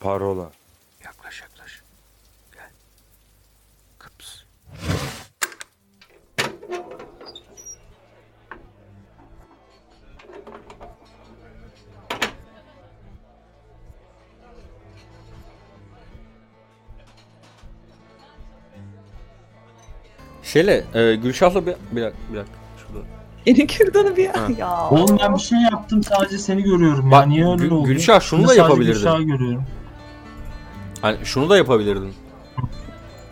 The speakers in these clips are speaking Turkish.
Parola. Yaklaş yaklaş. Gel. Kıps. Şeyle, e, Gülşah'la bir, bir dakika, bir dakika. Şurada. Yeni kürdanı bir Ha. ya. Oğlum ben bir şey yaptım sadece seni görüyorum Bak, ya. Niye öyle Gül- oldu? Gülşah şunu da sadece yapabilirdin. Gülşah'ı görüyorum. Hani şunu da yapabilirdin.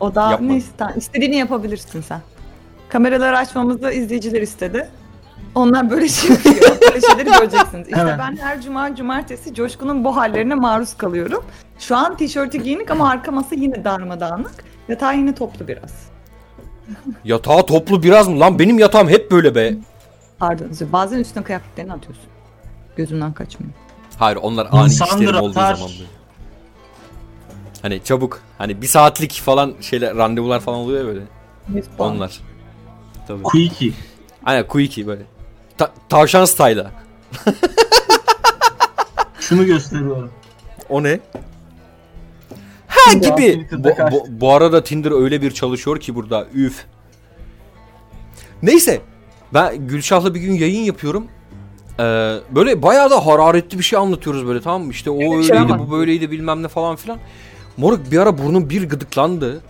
O da Yapma. ne isten? İstediğini yapabilirsin sen. Kameraları açmamızı izleyiciler istedi. Onlar böyle şey yapıyor. böyle şeyleri göreceksiniz. İşte Evet. ben her cuma cumartesi Coşkun'un bu hallerine maruz kalıyorum. Şu an tişörtü giyinik ama arka masa yine darmadağınık. Yatağı yine toplu biraz. Yatağı toplu biraz mı? Lan benim yatağım hep böyle be. Pardon. Bazen üstüne kıyafetlerini atıyorsun. Gözümden kaçmıyor. Hayır onlar ani İnsandır işlerim olduğu atar. zaman böyle. Hani çabuk hani bir saatlik falan şeyler randevular falan oluyor ya böyle. Onlar. Tabii. Quickie. Aynen quickie böyle. Ta- tavşan style'a. Şunu gösteriyorum. O ne? Ha Şimdi gibi. Bu, bu, bu arada Tinder öyle bir çalışıyor ki burada. Üf. Neyse. Ben Gülşah'la bir gün yayın yapıyorum. Ee, böyle bayağı da hararetli bir şey anlatıyoruz böyle tamam mı? İşte o şey öyleydi bu böyleydi bilmem ne falan filan. Moruk bir ara burnum bir gıdıklandı.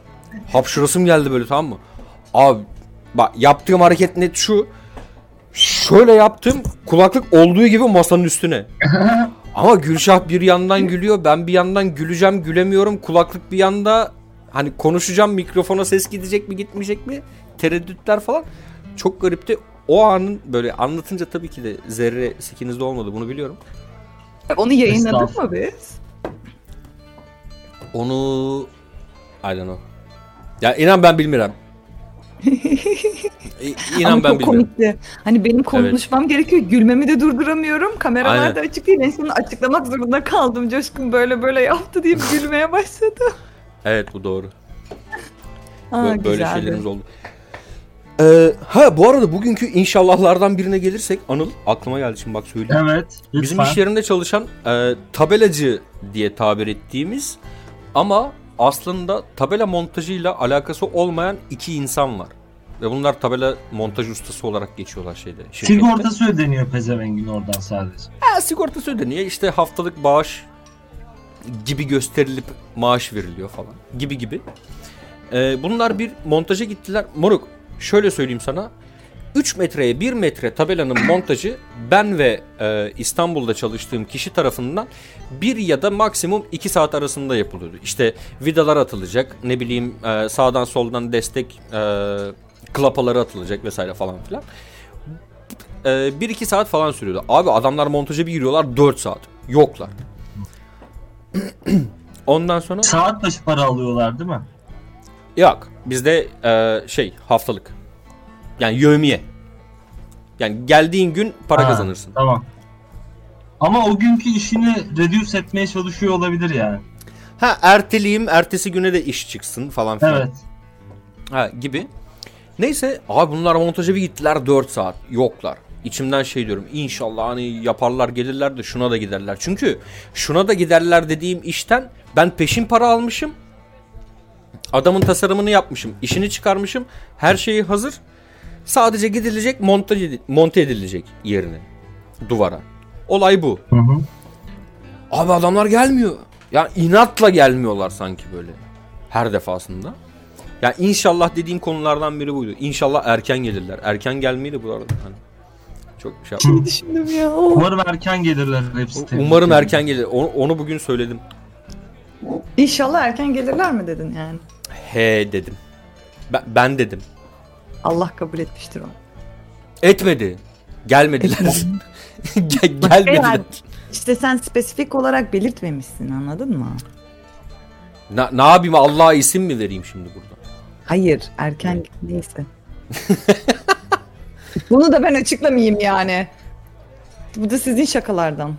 Hapşırasım geldi böyle tamam mı? Abi bak yaptığım hareket net şu. Şöyle yaptım kulaklık olduğu gibi masanın üstüne. Ama Gülşah bir yandan gülüyor ben bir yandan güleceğim gülemiyorum. Kulaklık bir yanda hani konuşacağım mikrofona ses gidecek mi gitmeyecek mi? Tereddütler falan. Çok garipti. O anın böyle anlatınca tabii ki de zerre sikinizde olmadı bunu biliyorum. Onu yayınladık mı biz? Onu I don't know. Ya inan ben bilmiyorum. İ- İnan Ama ben çok bilmiyorum. komikti. Hani benim konuşmam gerekiyor. Gülmemi de durduramıyorum. Kameralar Aynen. da açık değil. En sonunda açıklamak zorunda kaldım. Coşkun böyle böyle yaptı deyip gülmeye başladı. Evet bu doğru. Aa, Bö- böyle güzeldi. şeylerimiz oldu. Ee, ha bu arada bugünkü inşallahlardan birine gelirsek Anıl aklıma geldi şimdi bak söyleyeyim. Evet. Lütfen. Bizim iş yerinde çalışan e, tabelacı diye tabir ettiğimiz ama aslında tabela montajıyla alakası olmayan iki insan var. Ve bunlar tabela montaj ustası olarak geçiyorlar şeyde. şirkette. Sigortası ödeniyor pezevengin oradan sadece. Ha, sigortası ödeniyor. İşte haftalık bağış gibi gösterilip maaş veriliyor falan. Gibi gibi. Ee, bunlar bir montaja gittiler. Moruk şöyle söyleyeyim sana. 3 metreye 1 metre tabelanın montajı ben ve e, İstanbul'da çalıştığım kişi tarafından 1 ya da maksimum 2 saat arasında yapılıyordu. İşte vidalar atılacak, ne bileyim e, sağdan soldan destek e, klapaları atılacak vesaire falan filan. E, 1-2 saat falan sürüyordu. Abi adamlar montaja bir giriyorlar 4 saat. Yoklar. Ondan sonra Saat başı para alıyorlar değil mi? yok bizde e, şey haftalık. Yani yövmiye. Yani geldiğin gün para Ha, kazanırsın. Tamam. Ama o günkü işini reduce etmeye çalışıyor olabilir yani. Ha erteleyeyim ertesi güne de iş çıksın falan filan. Evet. Ha gibi. Neyse abi bunlar montaja bir gittiler 4 saat yoklar. İçimden şey diyorum inşallah hani yaparlar gelirler de şuna da giderler. Çünkü şuna da giderler dediğim işten ben peşin para almışım. Adamın tasarımını yapmışım. işini çıkarmışım. Her şeyi hazır. Sadece gidilecek monte, edi- monte edilecek yerine. Duvara. Olay bu. Hı hı. Abi adamlar gelmiyor. Ya inatla gelmiyorlar sanki böyle. Her defasında. Ya inşallah dediğim konulardan biri buydu. İnşallah erken gelirler. Erken gelmeyi de bu arada hani çok şey yapmadım. Düşündüm ya. Oh. Umarım erken gelirler hepsi. tebrik Umarım erken gelir. Onu, onu bugün söyledim. İnşallah erken gelirler mi dedin yani? He dedim. Ben, ben dedim. Allah kabul etmiştir onu. Etmedi. Gelmediler. Gel- gelmediler. İşte sen spesifik olarak belirtmemişsin anladın mı? Na, ne yapayım Allah'a isim mi vereyim şimdi burada? Hayır erken neyse. Bunu da ben açıklamayayım yani. Bu da sizin şakalardan.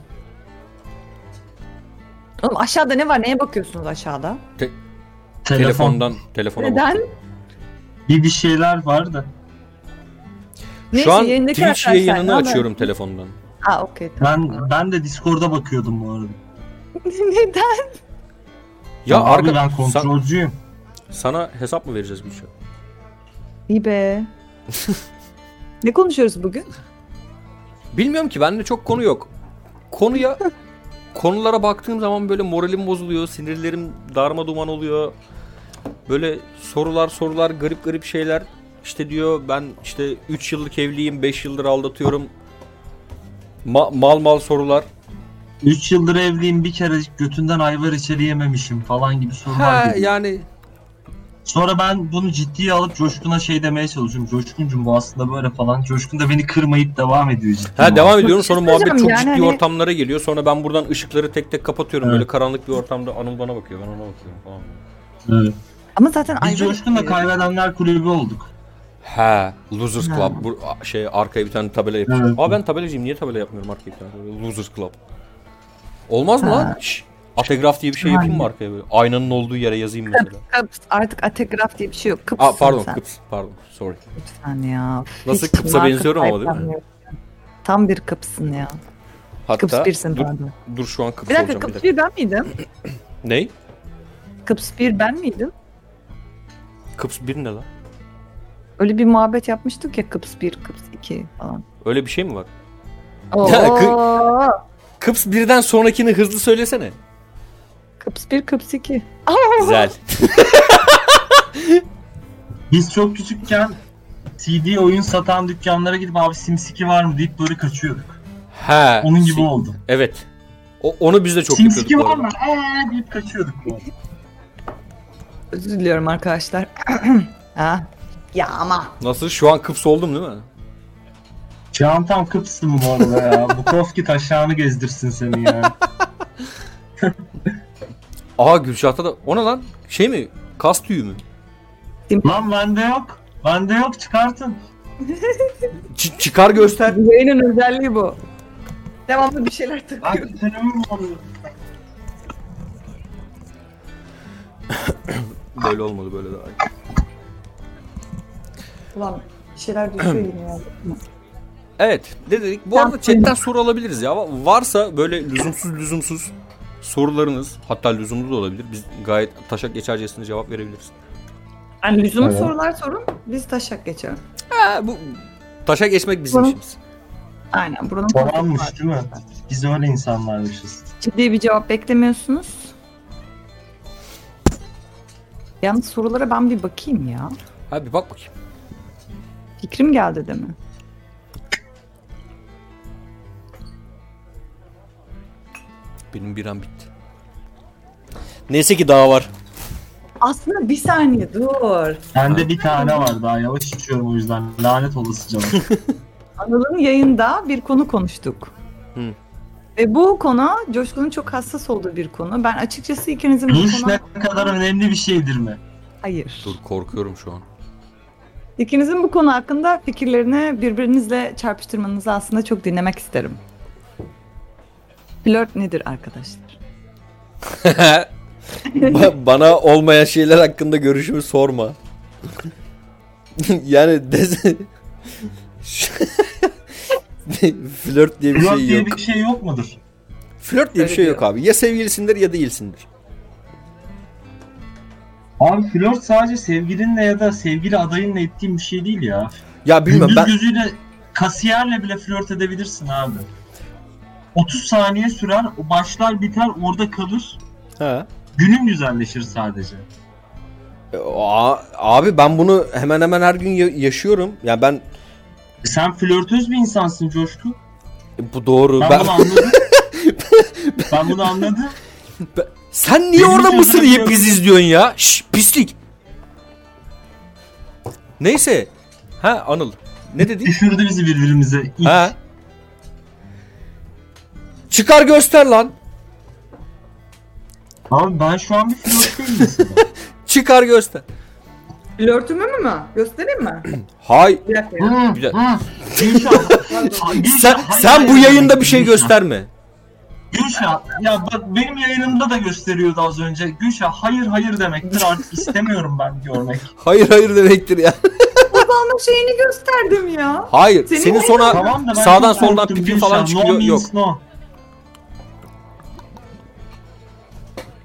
Oğlum aşağıda ne var? Neye bakıyorsunuz aşağıda? Telefon. Telefondan telefona. Neden? Bir bir şeyler var da. Şu an yayındaki Twitch arkadaşlar, yayınını ne haber? açıyorum telefondan. Ha okey tamam. Ben ben de Discord'a bakıyordum bu arada. Neden? Ya abi arka ben san- kontrolcüyüm. sana hesap mı vereceğiz Gülşah? İyi be. ne konuşuyoruz bugün? Bilmiyorum ki bende çok konu yok. Konuya konulara baktığım zaman böyle moralim bozuluyor, sinirlerim darma duman oluyor. Böyle sorular sorular garip garip şeyler. İşte diyor ben işte 3 yıllık evliyim, 5 yıldır aldatıyorum. Ma- mal mal sorular. 3 yıldır evliyim bir kere götünden ayvar içeri yememişim falan gibi sorular Ha geliyor. yani Sonra ben bunu ciddiye alıp Coşkun'a şey demeye çalışıyorum. Coşkun'cum bu aslında böyle falan. Coşkun da beni kırmayıp devam ediyor ciddi. ha devam ediyorum sonra muhabbet çok söyleyeceğim, ciddi yani hani- ortamlara geliyor. Sonra ben buradan ışıkları tek tek kapatıyorum. Evet. Böyle karanlık bir ortamda Anıl bana bakıyor, ben ona bakıyorum falan. Evet. Ama zaten Biz Ayvar Coşkun'la kaybedenler kulübü olduk. He, Losers Ha. Club. Bu şey arkaya bir tane tabela yapıyor. Evet. Aa ben tabelacıyım. Niye tabela yapmıyorum arkaya bir tane? Losers Club. Olmaz mı Ha. lan? Şş, Ategraf diye bir şey yapayım mı arkaya böyle? Aynanın olduğu yere yazayım mesela. Kıps. Artık ategraf diye bir şey yok. Kıps Aa pardon, sen. Kıps. Pardon. Sorry. Lütfen ya. Nasıl Hiç Kıps'a benziyorum ama değil mi? Tam bir kıpsın ya. Kıps Hatta birsin dur, pardon. dur şu an Kıps Bir dakika olacağım. Bir kıps dakika. bir ben miydim? Ney? Kıps bir ben miydim? Kıps 1 ne lan? Öyle bir muhabbet yapmıştık ya kıps bir, kıps iki falan. Öyle bir şey mi var? Oo, Kıps 1'den sonrakini hızlı söylesene. kıps bir, kıps iki. Güzel. Biz çok küçükken CD oyun satan dükkanlara gidip abi SimS2 var mı deyip böyle kaçıyorduk. He. Onun gibi si- oldu. Evet. O, onu biz de çok SimS2 yapıyorduk bu var arada. mı? Eee deyip kaçıyorduk. bu arada. Özür diliyorum arkadaşlar. ha. Ya ama. Nasıl? Şu an Kıps oldum değil mi? Şu an tam Kıps'ın bu arada ya. Bukowski taşağını gezdirsin seni ya. Aa Gülşah'ta da... O ne lan? Şey mi? Kas tüyü mü? Lan bende yok. Bende yok çıkartın. Ç- çıkar göster. Bu yayının özelliği bu. Devamlı bir şeyler takıyor. Mi oluyor? Böyle olmadı böyle daha iyi. Ulan bir şeyler düşüyor yine ya. Evet ne dedik? Bu arada chatten soru alabiliriz ya. Varsa böyle lüzumsuz lüzumsuz sorularınız hatta lüzumlu da olabilir. Biz gayet taşak geçercesine cevap verebiliriz. Yani lüzumlu Evet. sorular sorun. Biz taşak geçelim. Ha, bu taşa geçmek bizim Bana- işimiz. Aynen buranın. Falanmış değil mi? Biz öyle insanlarmışız. Ciddi bir cevap beklemiyorsunuz. Yalnız sorulara ben bir bakayım ya. Hadi bir bak bakayım. Fikrim geldi değil mi? Benim bir an bitti. Neyse ki daha var. Aslında bir saniye dur. Bende bir tane var daha yavaş içiyorum o yüzden. Lanet olası canım. Anıl'ın yayında bir konu konuştuk. Hı. Ve bu konu Coşkun'un çok hassas olduğu bir konu. Ben açıkçası ikinizin bu Duş konu... ne kadar önemli bir şeydir mi? Hayır. Dur korkuyorum şu an. İkinizin bu konu hakkında fikirlerini birbirinizle çarpıştırmanızı aslında çok dinlemek isterim. Flört nedir arkadaşlar? Ba- Bana olmayan şeyler hakkında görüşümü sorma. yani dese... Flört diye bir Flört şey diye yok. bir şey yok mudur? Flört diye bir Öyle şey yok abi. Ya sevgilisindir ya değilsindir. Abi flört sadece sevgilinle ya da sevgili adayınla ettiğin bir şey değil ya. Ya bilmiyorum Gündüz ben gözüyle kasiyerle bile flört edebilirsin abi. 30 saniye sürer, o başlar biter orada kalır. ha. Günün güzelleşir sadece. Aa, abi ben bunu hemen hemen her gün ya- yaşıyorum. Ya ben E Sen flörtöz bir insansın Coşku. bu doğru. Ben, Ben, bunu anladım. ben bunu anladım. sen niye Benim orada mısır yiyip biz izliyorsun ya? Şş, pislik. Neyse. Ha Anıl. Ne dedin? Düşürdü bizi birbirimize. İlk. Ha. Çıkar göster lan. Abi ben şu an bir flörtteyim mesela. Çıkar göster. Flörtümü mü? Göstereyim mi? Hay. Bir dakika ya. Hı, Güzel. hı. Gülşah. Ha, Gülşah, Sen hayır, sen bu hayır, yayında bir şey gösterme. Gülşah ya bak benim yayınımda da gösteriyordu az önce. Gülşah hayır hayır demektir artık istemiyorum ben görmek. Hayır hayır demektir ya. Alma şeyini gösterdim ya. Hayır. Senin Senin sonra Tamam da ben sağdan çok soldan korktum pipi Gülşah. falan No çıkıyor. means Yok. No.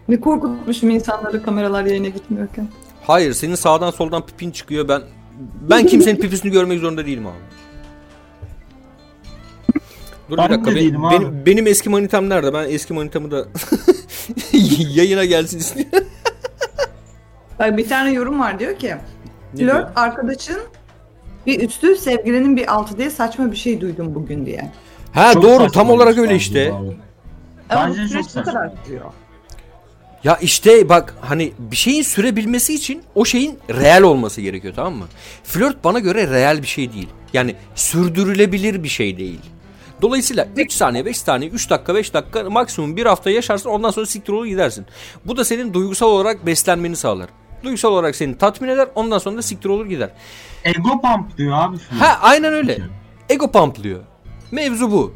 Ne korkutmuşum insanları kameralar yayına gitmiyorken. Hayır senin sağdan soldan pipin çıkıyor. Ben ben kimsenin pipisini görmek zorunda değilim abi. Dur Ben bir dakika. Benim, abi. benim, benim eski manitam nerede? Ben eski manitamı da yayına gelsin istiyorum. Bak bir tane yorum var diyor ki diyor? flört arkadaşın bir üstü sevgilinin bir altı diye saçma bir şey duydum bugün diye. Ha Çok doğru tam olarak bir öyle şey işte. Ama Bence bu çok saçma. kadar sürüyor. Ya işte bak hani bir şeyin sürebilmesi için o şeyin real olması gerekiyor tamam mı? Flört bana göre real bir şey değil. Yani sürdürülebilir bir şey değil. Dolayısıyla 3 saniye, 5 saniye, 3 dakika, 5 dakika maksimum bir hafta yaşarsın ondan sonra siktir olur gidersin. Bu da senin duygusal olarak beslenmeni sağlar. Duygusal olarak seni tatmin eder ondan sonra da siktir olur gider. Ego pump diyor abi. flört. Ha aynen öyle. Ego pumplıyor. Mevzu bu.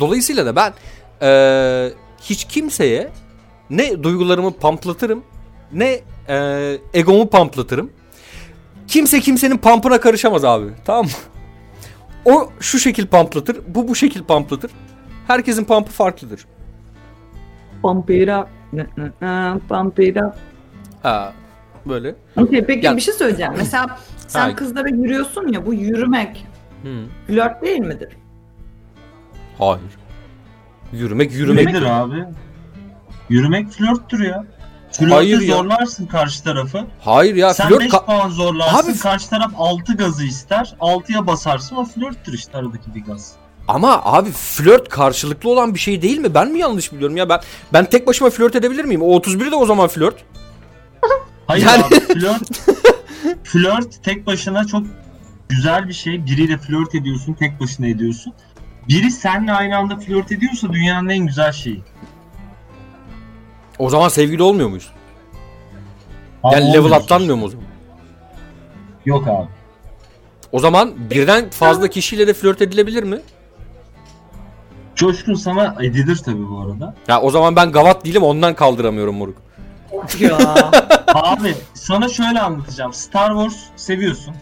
Dolayısıyla da ben eee, hiç kimseye ne duygularımı pamplatırım ne eee, egomu pamplatırım. Kimse kimsenin pampına karışamaz abi. Tamam mı? O şu şekil pamplatır, bu bu şekil pamplatır. Herkesin pampı farklıdır. Pump it up. Pump it. Ha, böyle. Okey, peki Ya- bir şey söyleyeceğim. Mesela sen Ha. kızlara yürüyorsun ya bu yürümek Hı. flört değil midir? Hayır. Yürümek, yürümek. Nedir abi? Yürümek flörttür ya. Hayır Flörtte ya. zorlarsın karşı tarafı. Hayır ya Sen flört 5 ka- puan zorlarsın. Abi- Karşı taraf 6 gazı ister. 6'ya basarsın o flörttür işte aradaki bir gaz. Ama abi flört karşılıklı olan bir şey değil mi? Ben mi yanlış biliyorum ya? Ben ben tek başıma flört edebilir miyim? O 31 de o zaman flört. Hayır Yani- abi flört flört tek başına çok güzel bir şey. Biriyle flört ediyorsun, tek başına ediyorsun. Biri seninle aynı anda flört ediyorsa dünyanın en güzel şeyi. O zaman sevgili olmuyor muyuz? Ama Yani level olmuyor. atlanmıyor mu o zaman? Yok abi. O zaman birden fazla kişiyle de flört edilebilir mi? Coşkun sana edilir tabii bu arada. Ya o zaman ben gavat değilim ondan kaldıramıyorum moruk. Ya. Abi sana şöyle anlatacağım. Star Wars seviyorsun.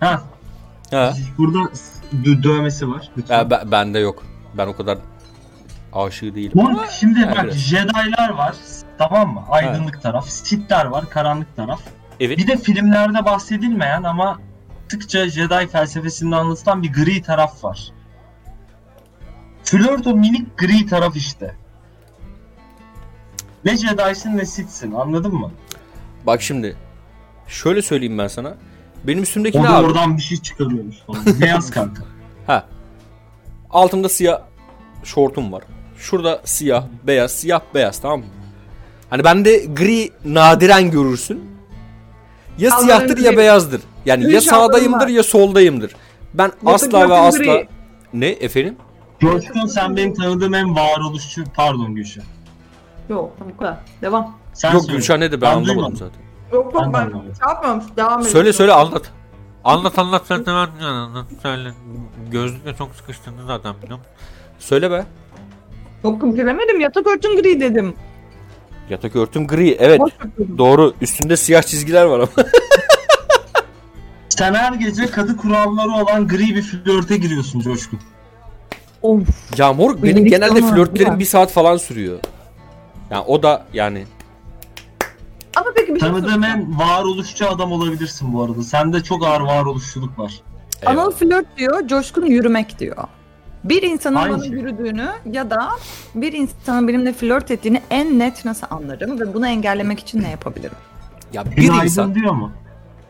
Ha, Ha. burada dö- dövmesi var. Lütfen. Ya ben, bende yok. Ben o kadar aşığı değilim. Bu şimdi Ha, bak evet. Jedi'lar var. Tamam mı? Aydınlık taraf. Sith'ler var. Karanlık taraf. Evet. Bir de filmlerde bahsedilmeyen ama tıkça Jedi felsefesinde anlatılan bir gri taraf var. Flört o minik gri taraf işte. Ne Jedi'sin ne Sith'sin anladın mı? Bak şimdi. Şöyle söyleyeyim ben sana. Benim üstümdeki O ne abi? oradan bir şey çıkarıyormuş falan. Beyaz kanka. Ha. Altımda siyah şortum var. Şurada siyah, beyaz, siyah, beyaz tamam mı? Hani bende gri nadiren görürsün. Ya Şalvarın siyahtır ya gri. beyazdır. Yani Gri ya sağdayımdır var. ya soldayımdır. Ben asla ve asla... gri. Ne efendim? Coşkun sen benim tanıdığım en varoluşçu... Pardon Gülşen. Yok bu kadar. Devam. Sen Yok söyle. Gülşen nedir ben, Ben anlamadım duymadım. zaten. Yok Ben yok de ben anlamadım. şey yapmıyorum. Devam edin. Söyle söyle anlat. Anlat anlat sen de ben anlat söyle. Gözlükle çok sıkıştığını zaten biliyorum. Söyle be. Yok bilemedim. Yatak örtün gri dedim. Yatak örtüm gri. Evet. Boş. Doğru. Üstünde siyah çizgiler var ama. Sen her gece kadı kuralları olan gri bir flörte giriyorsun Coşkun. Of. ya moruk benim Birlikte genelde ama, flörtlerim bir saat falan sürüyor. Yani o da yani Ama peki bir şey Tanıdığım soracağım. en varoluşçu adam olabilirsin bu arada. Sende çok ağır varoluşçuluk var. Ama Eyvallah. flört diyor, coşkun yürümek diyor. Bir insanın Aynı bana şey. yürüdüğünü ya da bir insanın benimle flört ettiğini en net nasıl anlarım ve bunu engellemek için ne yapabilirim? ya bir Günaydın insan diyor mu?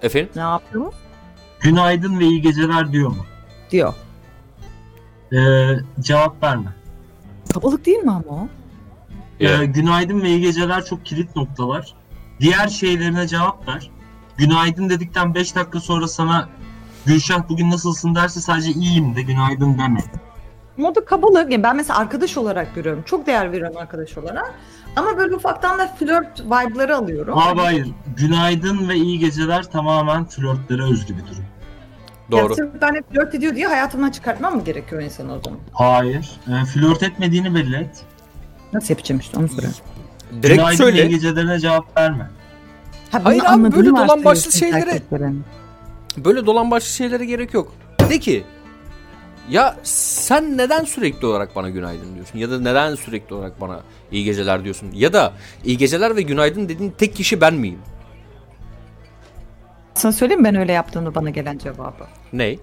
efendim Ne yapıyorum? Günaydın ve iyi geceler diyor mu? Diyor. Ee, cevap verme. Kabalık değil mi ama o? Ee, günaydın ve iyi geceler çok kilit noktalar. Diğer şeylerine cevap ver. Günaydın dedikten 5 dakika sonra sana Gülşah bugün nasılsın derse sadece iyiyim de günaydın deme. Ama o da kabalık. Yani ben mesela arkadaş olarak görüyorum. Çok değer veriyorum arkadaş olarak. Ama böyle ufaktan da flört vibe'ları alıyorum. Abi hayır. Günaydın ve iyi geceler tamamen flörtlere özgü bir durum. doğru. Ya sırf tane flört ediyor diye hayatımdan çıkartmam mı gerekiyor insanı o zaman? Hayır. Ee, flört etmediğini belli et. Nasıl yapacağım işte onu soruyorum. Direkt günaydın ve iyi söyle. gecelerine cevap verme. Ha, Hayır abi, böyle dolan başlı şeylere-. Böyle dolan başlı şeylere gerek yok. De ki Ya sen neden sürekli olarak bana günaydın diyorsun? Ya da neden sürekli olarak bana iyi geceler diyorsun? Ya da iyi geceler ve günaydın dediğin tek kişi ben miyim? Sana söyleyeyim ben öyle yaptığımda bana gelen cevabı. Ne?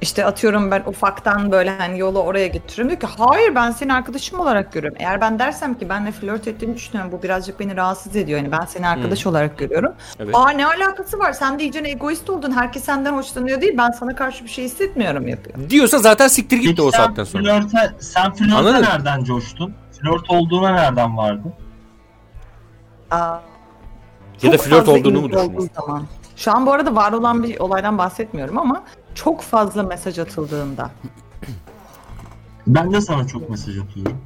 İşte atıyorum ben ufaktan böyle hani yolu oraya getiriyorum. Diyor ki hayır ben seni arkadaşım olarak görüyorum. Eğer ben dersem ki benle flört ettiğini düşünüyorum. Bu birazcık beni rahatsız ediyor. Yani ben seni arkadaş olarak görüyorum. Evet. Aa ne alakası var? Sen de iyice egoist oldun. Herkes senden hoşlanıyor değil. Ben sana karşı bir şey hissetmiyorum yapıyor. Diyorsa zaten siktir git de Peki o saatten sonra. Flörte, sen flörte Anladın? nereden coştun? Flört olduğuna nereden vardın? Aa, Ya da flört olduğunu mu düşünüyorsun? Zaman. Şu an bu arada var olan bir olaydan bahsetmiyorum ama çok fazla mesaj atıldığında. Ben de sana çok mesaj atıyorum.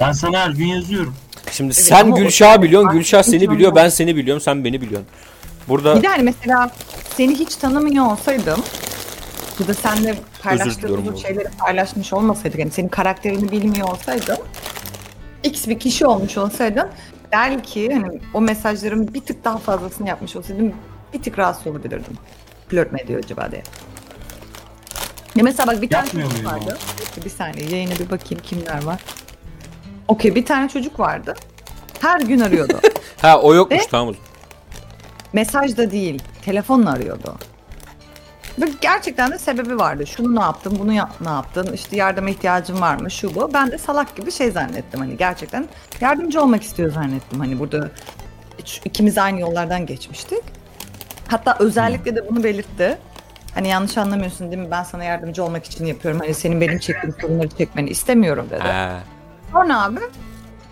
Ben sana her gün yazıyorum. Şimdi Evet, sen ama o- Gülşah'ı biliyorsun, Gülşah seni biliyor, ben seni biliyorum, sen beni biliyorsun. Burada Bir de hani mesela seni hiç tanımıyor olsaydım ya da seninle diliyorum paylaştığımız oğlum. şeyleri paylaşmış olmasaydık yani senin karakterini bilmiyor olsaydım X bir kişi olmuş olsaydım belki hani o mesajların bir tık daha fazlasını yapmış olsaydım bir tık rahatsız olabilirdim. Flört mü ediyor acaba diye. Ya mesela bak bir tane Yapmıyor çocuk muyum vardı. Bir saniye yayına bir bakayım kimler var. Okey bir tane çocuk vardı. Her gün arıyordu. ha o yokmuş Ve- tamam. Mesaj da değil, telefonla arıyordu. Ve gerçekten de sebebi vardı. Şunu ne yaptın, bunu ya- ne yaptın, işte yardıma ihtiyacın var mı, şu bu. Ben de salak gibi şey zannettim hani gerçekten yardımcı olmak istiyor zannettim. Hani burada üç- ikimiz aynı yollardan geçmiştik. Hatta özellikle de bunu belirtti. Hani yanlış anlamıyorsun değil mi? Ben sana yardımcı olmak için yapıyorum. Hani senin benim çektiğim sorunları çekmeni istemiyorum dedi. Ha. Sonra abi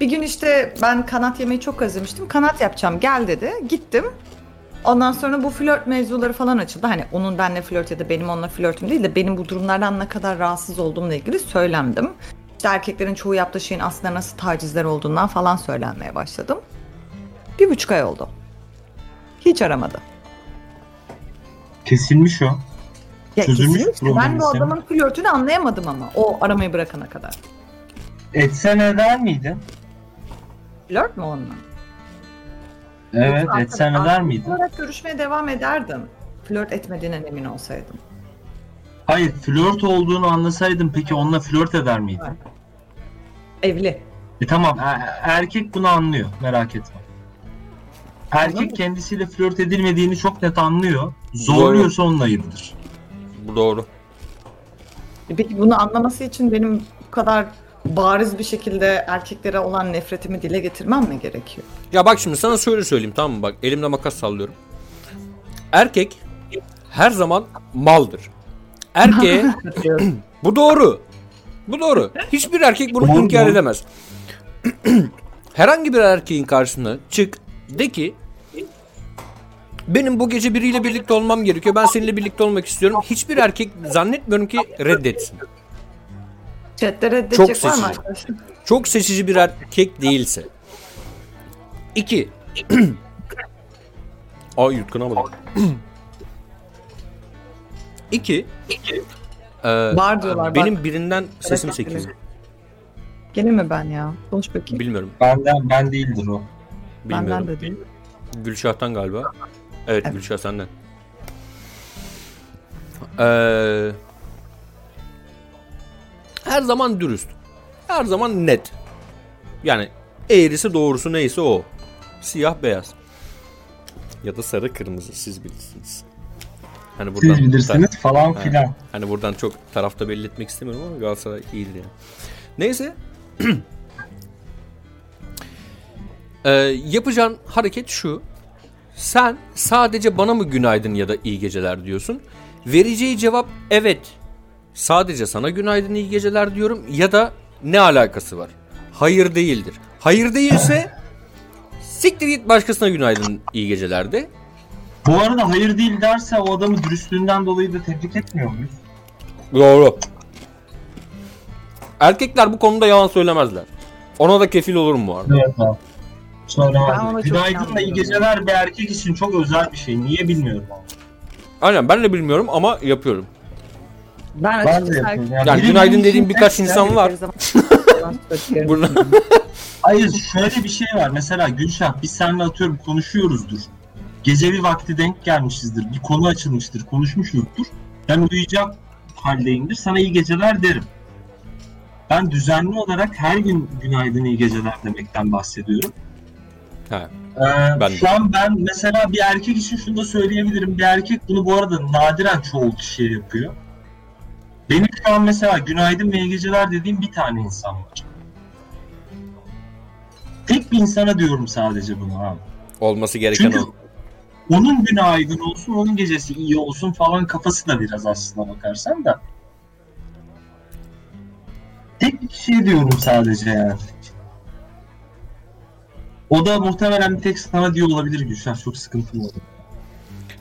bir gün işte ben kanat yemeyi çok özlemiştim. Kanat yapacağım gel dedi. Gittim. Ondan sonra bu flört mevzuları falan açıldı. Hani onun benimle flört ya da benim onunla flörtüm değil de benim bu durumlardan ne kadar rahatsız olduğumla ilgili söylendim. İşte erkeklerin çoğu yaptığı şeyin aslında nasıl tacizler olduğundan falan söylenmeye başladım. Bir buçuk ay oldu. Hiç aramadı. Kesilmiş o. Ya Çözülmüş kesinlikle ben bu adamın flörtünü anlayamadım ama o aramayı bırakana kadar. Etse ne der miydin? Flört mü onunla? Evet, Yoksa etse ne arkadaş der miydin? olarak görüşmeye devam ederdim. Flört etmediğinden emin olsaydım. Hayır, flört olduğunu anlasaydın peki onunla flört eder miydin? Evli. E tamam, e- erkek bunu anlıyor, merak etme. Erkek kendisiyle flört edilmediğini çok net anlıyor. Zorluyorsa onun ayıbıdır. Bu doğru. Peki bunu anlaması için benim bu kadar bariz bir şekilde erkeklere olan nefretimi dile getirmem mi gerekiyor? Ya bak şimdi sana şöyle söyleyeyim tamam mı? Bak elimde makas sallıyorum. Erkek her zaman maldır. Erkeğe bu doğru. Bu doğru. Hiçbir erkek bunu inkar edemez. Herhangi bir erkeğin karşısına çık de ki benim bu gece biriyle birlikte olmam gerekiyor. Ben seninle birlikte olmak istiyorum. Hiçbir erkek zannetmiyorum ki reddetsin. Chat'te reddedecek Çok var mı seçici. arkadaşlar? Çok seçici bir erkek değilse. İki. Ay yutkunamadım. İki. Ee, Var diyorlar, Benim bak. birinden sesim Hareketleri. sekiyor. Gene mi ben ya? Konuş bakayım. Bilmiyorum. Benden, ben değildir o. Bilmiyorum. Benden de değil. Gülşah'tan galiba. Evet, Evet. Gülşah senden. Ee, her zaman dürüst. Her zaman net. Yani eğrisi doğrusu neyse o. Siyah beyaz. Ya da sarı kırmızı siz bilirsiniz. Hani buradan Siz bilirsiniz falan Ha. filan. Hani buradan çok tarafta belli etmek istemiyorum ama Galatasaray iyidir yani. Neyse. ee, yapacağın hareket şu. Sen sadece bana mı günaydın ya da iyi geceler diyorsun. Vereceği cevap evet. Sadece sana günaydın iyi geceler diyorum ya da ne alakası var? Hayır değildir. Hayır değilse siktir git başkasına günaydın iyi geceler de. Bu arada hayır değil derse o adamı dürüstlüğünden dolayı da tebrik etmiyor muyuz? Doğru. Erkekler bu konuda yalan söylemezler. Ona da kefil olurum bu arada. Evet abi. Çok Günaydın da iyi geceler bir erkek için çok özel bir şey. Niye bilmiyorum abi. Aynen ben de bilmiyorum ama yapıyorum. Ben Ben de yapıyorum. Yani biri günaydın dediğim birkaç tek- insan var. Burada. Burada Hayır şöyle bir şey var. Mesela Gülşah biz seninle atıyorum konuşuyoruzdur. Gece bir vakti denk gelmişizdir. Bir konu açılmıştır. Konuşmuşuzdur. Ben uyuyacak haldeyimdir. Sana iyi geceler derim. Ben düzenli olarak her gün günaydın iyi geceler demekten bahsediyorum. Ha. Ee, Ben de. şu an ben mesela bir erkek için şunu da söyleyebilirim. Bir erkek bunu bu arada nadiren çoğu kişi yapıyor. Benim şu an mesela günaydın ve iyi geceler dediğim bir tane insan var. Tek bir insana diyorum sadece bunu abi. Olması gereken Çünkü o. onun günü aydın olsun, onun gecesi iyi olsun falan kafası da biraz aslına bakarsan da. Tek bir kişiye diyorum sadece yani. O da muhtemelen bir tek sana diyor olabilir Gülşah. Çok sıkıntılı oldu.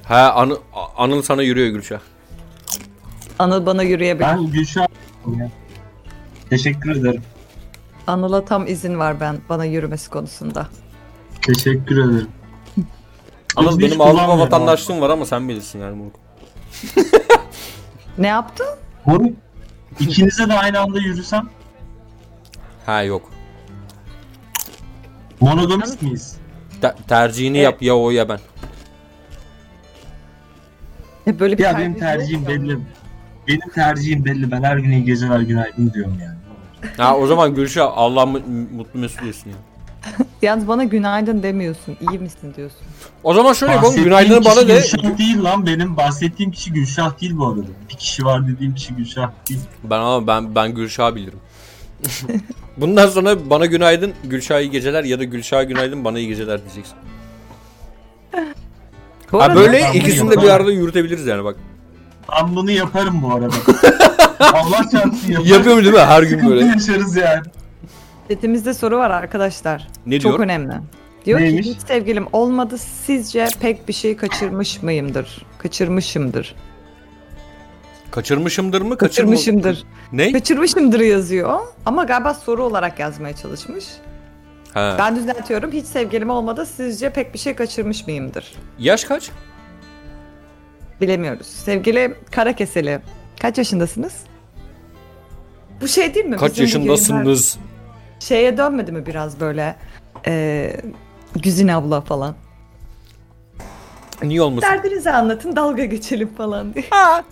Ha anı, Anıl sana yürüyor Gülşah. Anıl bana yürüyebilir. Ben Gülşah... Teşekkür ederim. Anıl'a tam izin var ben bana yürümesi konusunda. Teşekkür ederim. Anıl Hiç benim Avrupa kullanmıyorum vatandaşlığım var ama sen bilirsin yani bunu. Ne yaptın? Moruk, ikinize de aynı anda yürüsem Ha yok. Monogamist miyiz? Te- tercihini Evet. yap ya o ya ben. E, Böyle bir Ya benim tercihim belli. Benim tercihim belli. Ben her gün iyi geceler günaydın diyorum yani. Ha o zaman Gülşah Allah mu- mutlu mesut etsin ya. Yalnız bana günaydın demiyorsun. İyi misin diyorsun. O zaman şöyle yapalım Bahsettiğim günaydını kişi bana de. Gülşah değil lan benim. Bahsettiğim kişi Gülşah değil bu arada. Bir kişi var dediğim kişi Gülşah değil. Ben ama ben ben Gülşah'ı bilirim. Bundan sonra bana günaydın, Gülşah iyi geceler ya da Gülşah günaydın bana iyi geceler diyeceksin. Bu Ha arada böyle ben ikisini de bir yaparım. arada yürütebiliriz yani bak. Ben bunu yaparım bu arada. Allah çarpsın yaparım. Yapıyorum değil mi her gün Sıkıntı böyle. yaşarız yani. chatimizde soru var arkadaşlar. Ne Çok diyor? önemli. Diyor Neymiş? ki hiç sevgilim olmadı sizce pek bir şey kaçırmış mıyımdır? Kaçırmışımdır. Kaçırmışımdır mı? Kaçırma... Kaçırmışımdır. Ne? Kaçırmışımdır yazıyor. Ama galiba soru olarak yazmaya çalışmış. Ha. Ben düzeltiyorum. Hiç sevgilim olmadı sizce pek bir şey kaçırmış mıyımdır? Yaş kaç? Bilemiyoruz. Sevgili Karakeseli. Kaç yaşındasınız? Bu şey değil mi? Kaç Bizim bu yayınlar yaşındasınız? Şeye dönmedi mi biraz böyle? Ee, Güzin abla falan. Niye olmasın? Derdinizi anlatın dalga geçelim falan diye.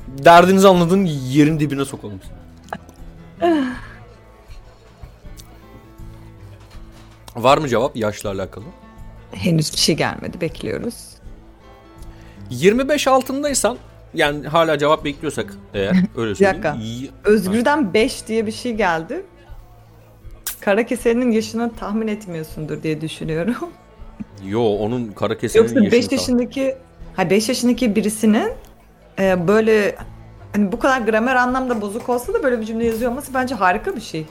Derdinizi anladın yerin dibine sokalım. Var mı cevap yaşla alakalı? Henüz bir şey gelmedi bekliyoruz. 25 altındaysan yani hala cevap bekliyorsak eğer öyle söyleyeyim. dakika. y- Özgür'den 5 diye bir şey geldi. Karakeseli'nin yaşını tahmin etmiyorsundur diye düşünüyorum. Yo onun kara kesenin Yoksa 5 yaşını tamam. yaşındaki ha 5 yaşındaki birisinin e, böyle hani bu kadar gramer anlamda bozuk olsa da böyle bir cümle yazıyor olması bence harika bir şey.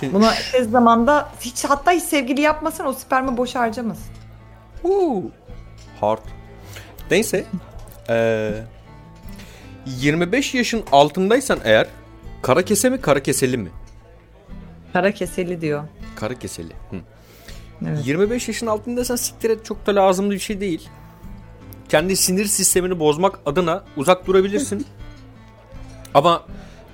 Şimdi, Buna tez zamanda hiç hatta hiç sevgili yapmasan o spermi boş harcamasın. Huu. Hard. Neyse. Ee, 25 yaşın altındaysan eğer kara kese mi kara keseli mi? Karakeseli diyor. Kara keseli. Hı. Evet. 25 yaşın altındaysan siktir et çok da lazımlı bir şey değil. Kendi sinir sistemini bozmak adına uzak durabilirsin. Ama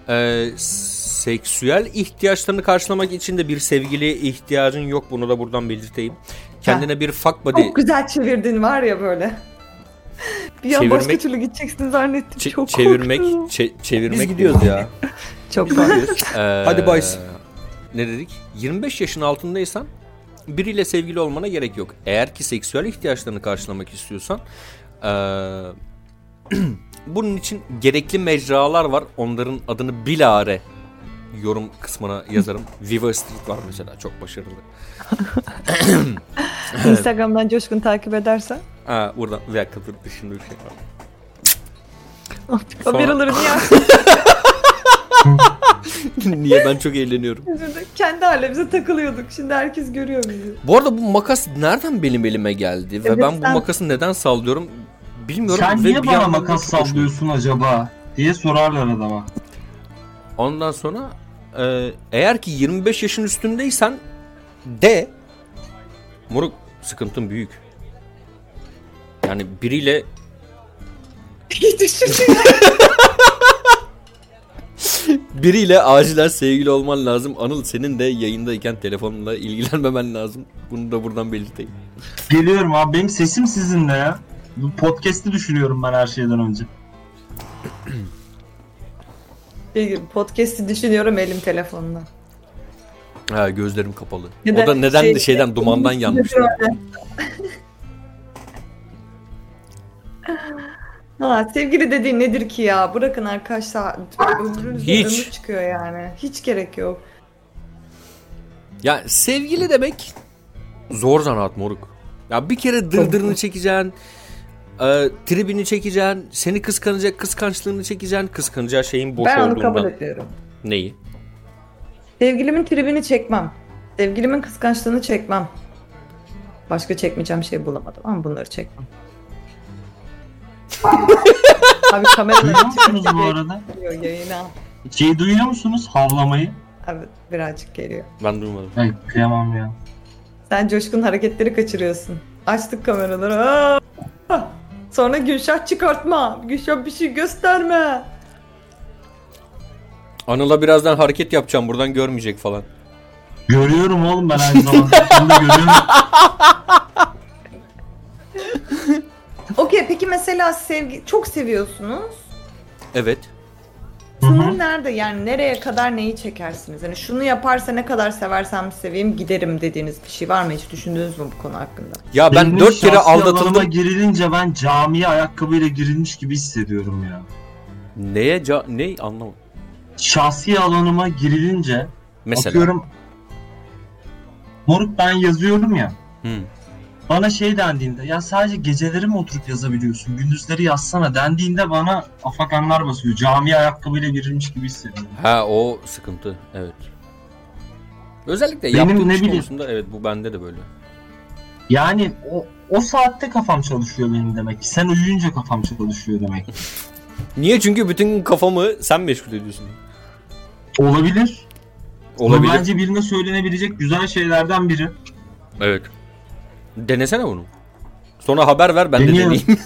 e, seksüel ihtiyaçlarını karşılamak için de bir sevgiliye ihtiyacın yok. Bunu da buradan belirteyim. Kendine bir fuck buddy Çok güzel çevirdin var ya böyle. Bir an Çevirmek- başka türlü gideceksin zannettim. çe- Çok çevirmek korktum. çe- çevirmek Biz gidiyoruz ya. Çok korktum. Ee, Hadi boys. Ne dedik? 25 yaşın altındaysan biriyle sevgili olmana gerek yok. Eğer ki seksüel ihtiyaçlarını karşılamak istiyorsan ee, bunun için gerekli mecralar var. Onların adını bilare yorum kısmına yazarım. Viva Street var mesela çok başarılı. Instagram'dan Coşkun takip edersen. Ha, buradan bir dakika dur dışında bir şey var. Sonra- Kameraları niye Niye ben çok eğleniyorum. Kendi halimize takılıyorduk. Şimdi herkes görüyor bizi. Bu arada bu makas nereden benim elime geldi ve Evet, ben bu sen- makası neden sallıyorum bilmiyorum. Sen ve niye bir bana yandan da makas çok hoşuma sallıyorsun acaba? Diye sorarlar adama. Ondan sonra e, eğer ki 25 yaşın üstündeysen de moruk sıkıntın büyük. Yani biriyle İyi düşündün. biriyle acilen sevgili olman lazım. Anıl senin de yayındayken telefonla ilgilenmemen lazım. Bunu da buradan belirteyim. Geliyorum abi benim sesim sizinle ya. Bu podcast'i düşünüyorum ben her şeyden önce. Bir Podcast'i düşünüyorum elim telefonda. Ha gözlerim kapalı. Ya o da neden şey- de şeyden dumandan yanmıştı. Ha, sevgili dediğin nedir ki ya? Bırakın arkadaşlar. Ömrünüzde Hiç. ömür çıkıyor yani. Hiç gerek yok. Ya sevgili demek zor zanaat moruk. Ya bir kere dırdırını çekeceksin. E, tribini çekeceksin. Seni kıskanacak kıskançlığını çekeceksin. Kıskanacağı şeyin boş ben onu kabul ediyorum. Neyi? Sevgilimin tribini çekmem. Sevgilimin kıskançlığını çekmem. Başka çekmeyeceğim şey bulamadım ama bunları çekmem. Abi kameralar Duyuyor musunuz bu arada? yayına. Şeyi duyuyor musunuz? Havlamayı. Evet birazcık geliyor. Ben duymadım. Ay kıyamam ya. Sen coşkun hareketleri kaçırıyorsun. Açtık kameraları. Aa! Sonra Gülşah çıkartma. Gülşah bir şey gösterme. Anıl'a birazdan hareket yapacağım. Buradan görmeyecek falan. Görüyorum oğlum ben aynı zamanda. Ben de görüyorum. Okey peki mesela sevgi çok seviyorsunuz. Evet. Sınır nerede yani nereye kadar neyi çekersiniz? Yani şunu yaparsa ne kadar seversem seveyim giderim dediğiniz bir şey var mı? Hiç düşündünüz mü bu konu hakkında? Ya ben Benim dört kere şahsi alanıma aldatıldım. girilince ben camiye ayakkabıyla girilmiş gibi hissediyorum ya. Neye ca ne anlamadım. Şahsi alanıma girilince Mesela. atıyorum Moruk ben yazıyorum ya. Hı. Bana şey dendiğinde ya sadece geceleri mi oturup yazabiliyorsun? Gündüzleri yazsana dendiğinde bana afakanlar basıyor. Camiye ayakkabıyla girilmiş gibi hissediyorum. Ha o sıkıntı. Evet. Özellikle Benim yaptığım ne iş bileyim- konusunda evet bu bende de böyle. Yani o, o saatte kafam çalışıyor benim demek ki. Sen uyuyunca kafam çalışıyor demek. Niye? Çünkü bütün kafamı sen meşgul ediyorsun. Olabilir. Olabilir. Bu bence birine söylenebilecek güzel şeylerden biri. Evet. Denesene bunu. Sonra haber ver ben de Deniyorum. deneyeyim.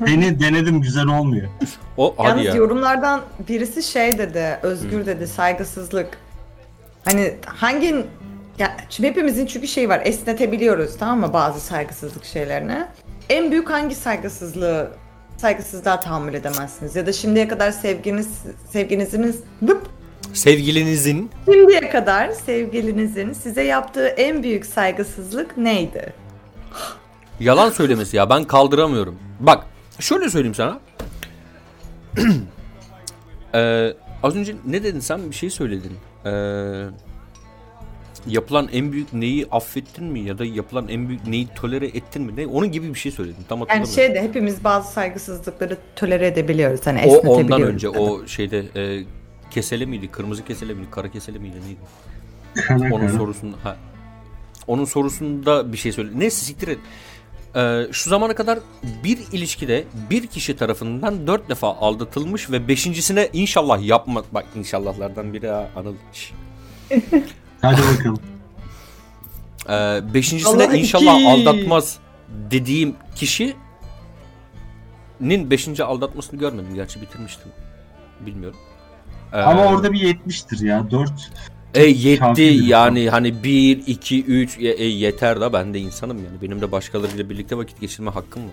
Beni denedim güzel olmuyor. o hadi Yalnız ya. yorumlardan birisi şey dedi, Özgür dedi, saygısızlık. Hani hangi ya şimdi hepimizin çünkü şey var, esnetebiliyoruz tamam mı bazı saygısızlık şeylerini. En büyük hangi saygısızlığı saygısızlığa tahammül edemezsiniz ya da şimdiye kadar sevginiz sevginiziniz Bıp! Sevgilinizin şimdiye kadar sevgilinizin size yaptığı en büyük saygısızlık neydi? yalan söylemesi ya ben kaldıramıyorum. Bak şöyle söyleyeyim sana. Ee, az önce ne dedin sen bir şey söyledin. Ee, yapılan en büyük neyi affettin mi ya da yapılan en büyük neyi tolere ettin mi? Ne onun gibi bir şey söyledin. Tam Yani hatırlamıyorum. şeyde hepimiz bazı saygısızlıkları tolere edebiliyoruz. Hani o esnetebiliyoruz. ondan önce o şeyde e, kesele miydi? Kırmızı kesele miydi? Kara kesele miydi? Neydi? Onun sorusunda ha. Onun sorusunda bir şey söyle. Neyse siktir et. Ee, şu zamana kadar bir ilişkide bir kişi tarafından dört defa aldatılmış ve beşincisine inşallah yapma. Bak inşallahlardan biri ha Anıl. Hadi bakalım. Ee, beşincisine Allah inşallah iki. aldatmaz dediğim kişinin beşinci aldatmasını görmedim. Gerçi bitirmiştim. Bilmiyorum. Ee, Ama orada bir yetmiştir ya. Dört. E yetti yani hani 1, 2, 3 e, yeter da ben de insanım yani. Benim de başkalarıyla birlikte vakit geçirme hakkım var.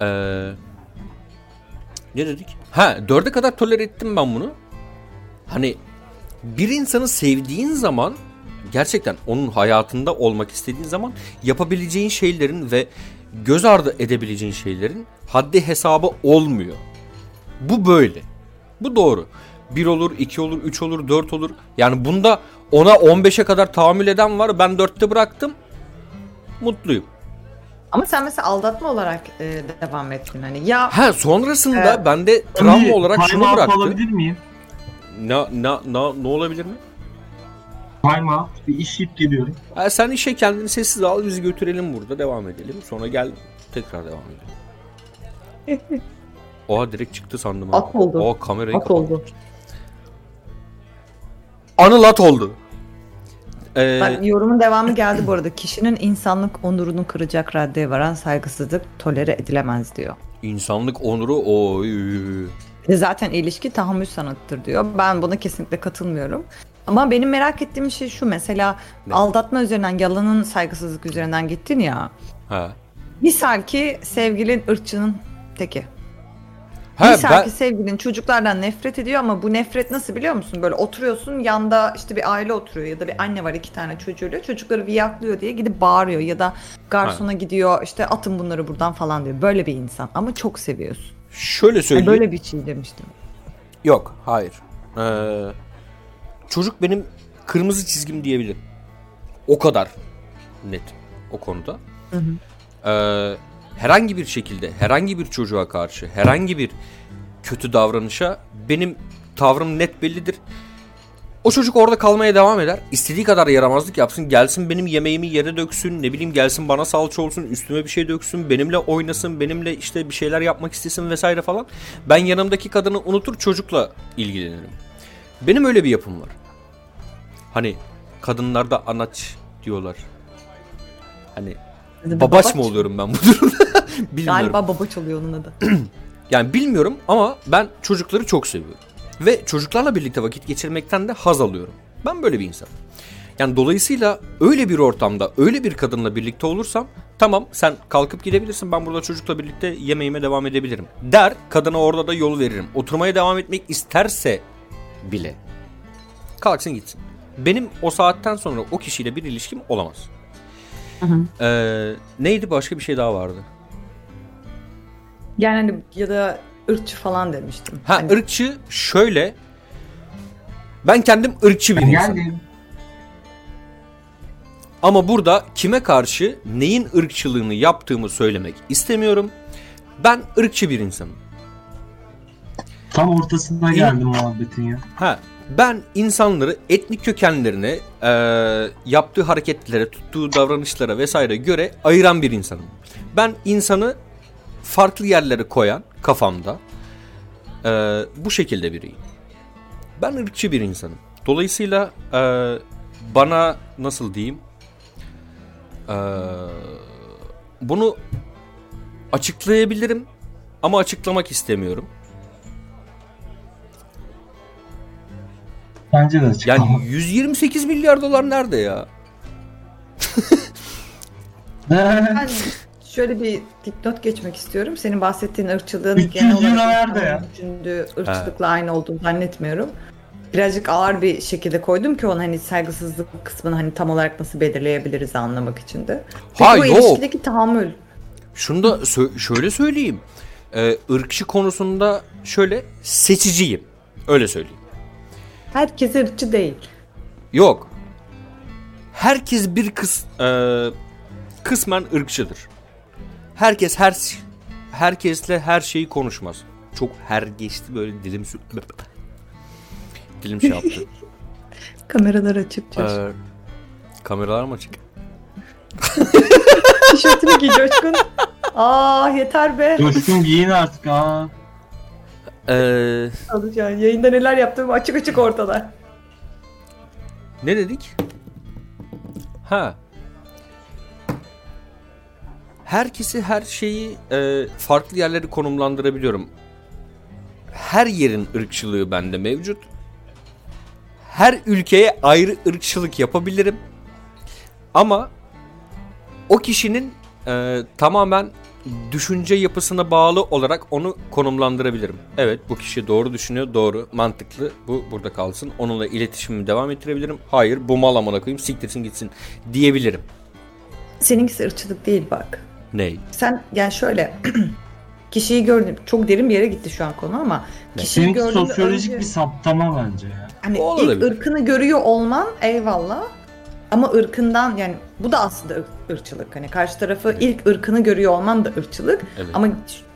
Ee, ne dedik? Ha dörde kadar tolere ettim ben bunu. Hani bir insanı sevdiğin zaman gerçekten onun hayatında olmak istediğin zaman yapabileceğin şeylerin ve göz ardı edebileceğin şeylerin haddi hesabı olmuyor. Bu böyle. Bu doğru. 1 olur, 2 olur, 3 olur, 4 olur. Yani bunda ona 15'e kadar tahammül eden var. Ben 4'te bıraktım. Mutluyum. Ama sen mesela aldatma olarak e, devam ettin hani ya Ha sonrasında Evet. bende travma Bir olarak time şunu out bıraktı. alabilir miyim? Ne, ne, ne, ne olabilir mi? Time out. Bir iş yiyip geliyorum. Ha, sen işe kendini sessiz al bizi götürelim burada devam edelim. Sonra gel tekrar devam edelim. Oha direkt çıktı sandım. At oldu. Oha kamerayı at oldu. Anıl at oldu. Ee, Bak yorumun devamı geldi bu arada. Kişinin insanlık onurunu kıracak raddeye varan saygısızlık tolere edilemez diyor. insanlık onuru oy. E Zaten ilişki tahammül sanatıdır diyor. Ben buna kesinlikle katılmıyorum. Ama benim merak ettiğim şey şu mesela Ne? aldatma üzerinden yalanın saygısızlık üzerinden gittin ya. Ha. Misal ki sevgilin ırkçının teki. Ha, Misal ben- ki sevgilin çocuklardan nefret ediyor ama bu nefret nasıl biliyor musun? Böyle oturuyorsun yanda işte bir aile oturuyor ya da bir anne var iki tane çocuğuyla çocukları viyaklıyor diye gidip bağırıyor ya da garsona gidiyor işte atın bunları buradan falan diyor. Böyle bir insan ama çok seviyorsun. Şöyle Yani söyleyeyim. böyle bir şey demiştim. Yok, hayır. Ee, çocuk benim kırmızı çizgim diyebilirim. O kadar net o konuda. Hı hı. Ee, herhangi bir şekilde, herhangi bir çocuğa karşı, herhangi bir kötü davranışa benim tavrım net bellidir. O çocuk orada kalmaya devam eder. İstediği kadar yaramazlık yapsın. Gelsin benim yemeğimi yere döksün. Ne bileyim gelsin bana salça olsun. Üstüme bir şey döksün. Benimle oynasın. Benimle işte bir şeyler yapmak istesin vesaire falan. Ben yanımdaki kadını unutur çocukla ilgilenirim. Benim öyle bir yapım var. Hani kadınlarda anaç diyorlar. Hani babaç mı oluyorum ben bu durumda? Bilmiyorum. Galiba babaç oluyor onun adı. Yani bilmiyorum ama ben çocukları çok seviyorum. Ve çocuklarla birlikte vakit geçirmekten de haz alıyorum. Ben böyle bir insanım. Yani dolayısıyla öyle bir ortamda, öyle bir kadınla birlikte olursam tamam sen kalkıp gidebilirsin ben burada çocukla birlikte yemeğime devam edebilirim. Der kadına orada da yol veririm. Oturmaya devam etmek isterse bile kalksın gitsin. Benim o saatten sonra o kişiyle bir ilişkim olamaz. Hı hı. Ee, neydi başka bir şey daha vardı. Yani hani ya da ırkçı falan demiştim. Ha Hani ırkçı şöyle. Ben kendim ırkçı bir Ben insanım. geldim. Ama burada kime karşı neyin ırkçılığını yaptığımı söylemek istemiyorum. Ben ırkçı bir insanım. Tam ortasına geldim muhabbetin ya. Ha ben insanları etnik kökenlerine, eee, yaptığı hareketlere, tuttuğu davranışlara vesaire göre ayıran bir insanım. Ben insanı farklı yerlere koyan kafamda eee, bu şekilde biriyim. Ben ırkçı bir insanım. Dolayısıyla eee, bana nasıl diyeyim? Eee, bunu açıklayabilirim ama açıklamak istemiyorum. Bence de açık. Yani 128 milyar dolar nerede ya? Şöyle bir dipnot geçmek istiyorum. Senin bahsettiğin ırkçılığın 300 genel olarak ya? düşündüğü ırkçılıkla aynı olduğunu zannetmiyorum. Birazcık ağır bir şekilde koydum ki onu hani saygısızlık kısmını hani tam olarak nasıl belirleyebiliriz anlamak için de. Peki Ha, bu yok. ilişkideki tahammül. Şunu da sö- şöyle söyleyeyim. Ee, ırkçı konusunda şöyle seçiciyim. Öyle söyleyeyim. Herkes ırkçı değil. Yok. Herkes bir kıs e, kısmen ırkçıdır. Herkes her herkesle her şeyi konuşmaz. Çok her geçti böyle dilim sü- dilim şey yaptı. Kameralar açık Coşkun. Ee, kameralar mı açık? Tişörtünü giy Coşkun. Aa yeter be. Coşkun giyin artık aa. Ee, Alacağım. Yayında neler yaptığım açık açık ortada. Ne dedik? Ha. Herkesi her şeyi e, farklı yerlere konumlandırabiliyorum. Her yerin ırkçılığı bende mevcut. Her ülkeye ayrı ırkçılık yapabilirim. Ama o kişinin e, tamamen düşünce yapısına bağlı olarak onu konumlandırabilirim. Evet bu kişi doğru düşünüyor, doğru, mantıklı. Bu burada kalsın. Onunla iletişimimi devam ettirebilirim. Hayır bu mal amına koyayım siktirsin gitsin diyebilirim. Seninkisi ırkçılık değil bak. Ney? Sen yani şöyle kişiyi gördüm. Çok derin bir yere gitti şu an konu ama kişiyi Seninki gördüğünde sosyolojik önce- bir saptama bence ya. Hani O ilk olabilir. ırkını görüyor olman eyvallah. Ama ırkından yani bu da aslında ır- ırkçılık. Hani karşı tarafı ilk ırkını görüyor olman da ırkçılık. Evet. Ama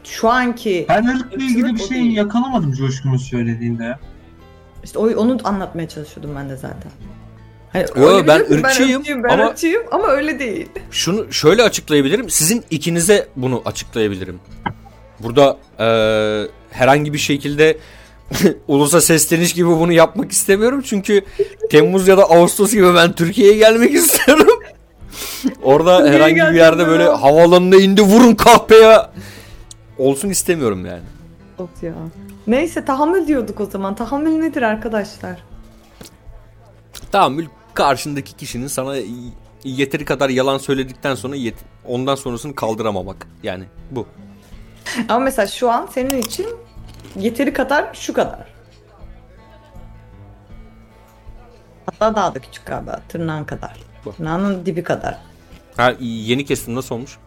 şu anki Ben ırkla ilgili bir şey değil. yakalamadım Coşkun'un söylediğinde işte onu anlatmaya çalışıyordum ben de zaten. Yo, öyle ben ırkçıyım ben ırkçıyım, ben ama- ırkçıyım ama öyle değil. Şunu şöyle açıklayabilirim. Sizin ikinize bunu açıklayabilirim. Burada e, herhangi bir şekilde ulusa sesleniş gibi bunu yapmak istemiyorum. Çünkü Temmuz ya da Ağustos gibi ben Türkiye'ye gelmek istiyorum. Orada Türkiye'ye herhangi bir yerde mi? böyle havaalanına indi vurun kahpeye olsun istemiyorum yani. Of ya. Neyse tahammül diyorduk o zaman. Tahammül nedir arkadaşlar? Tahammül karşındaki kişinin sana yeteri kadar yalan söyledikten sonra yet- ondan sonrasını kaldıramamak. Yani bu. Ama mesela şu an senin için Yeteri kadar şu kadar. Hatta daha da küçük galiba. Tırnağın kadar. Bak. Tırnağının dibi kadar. Ha yeni kestim nasıl olmuş?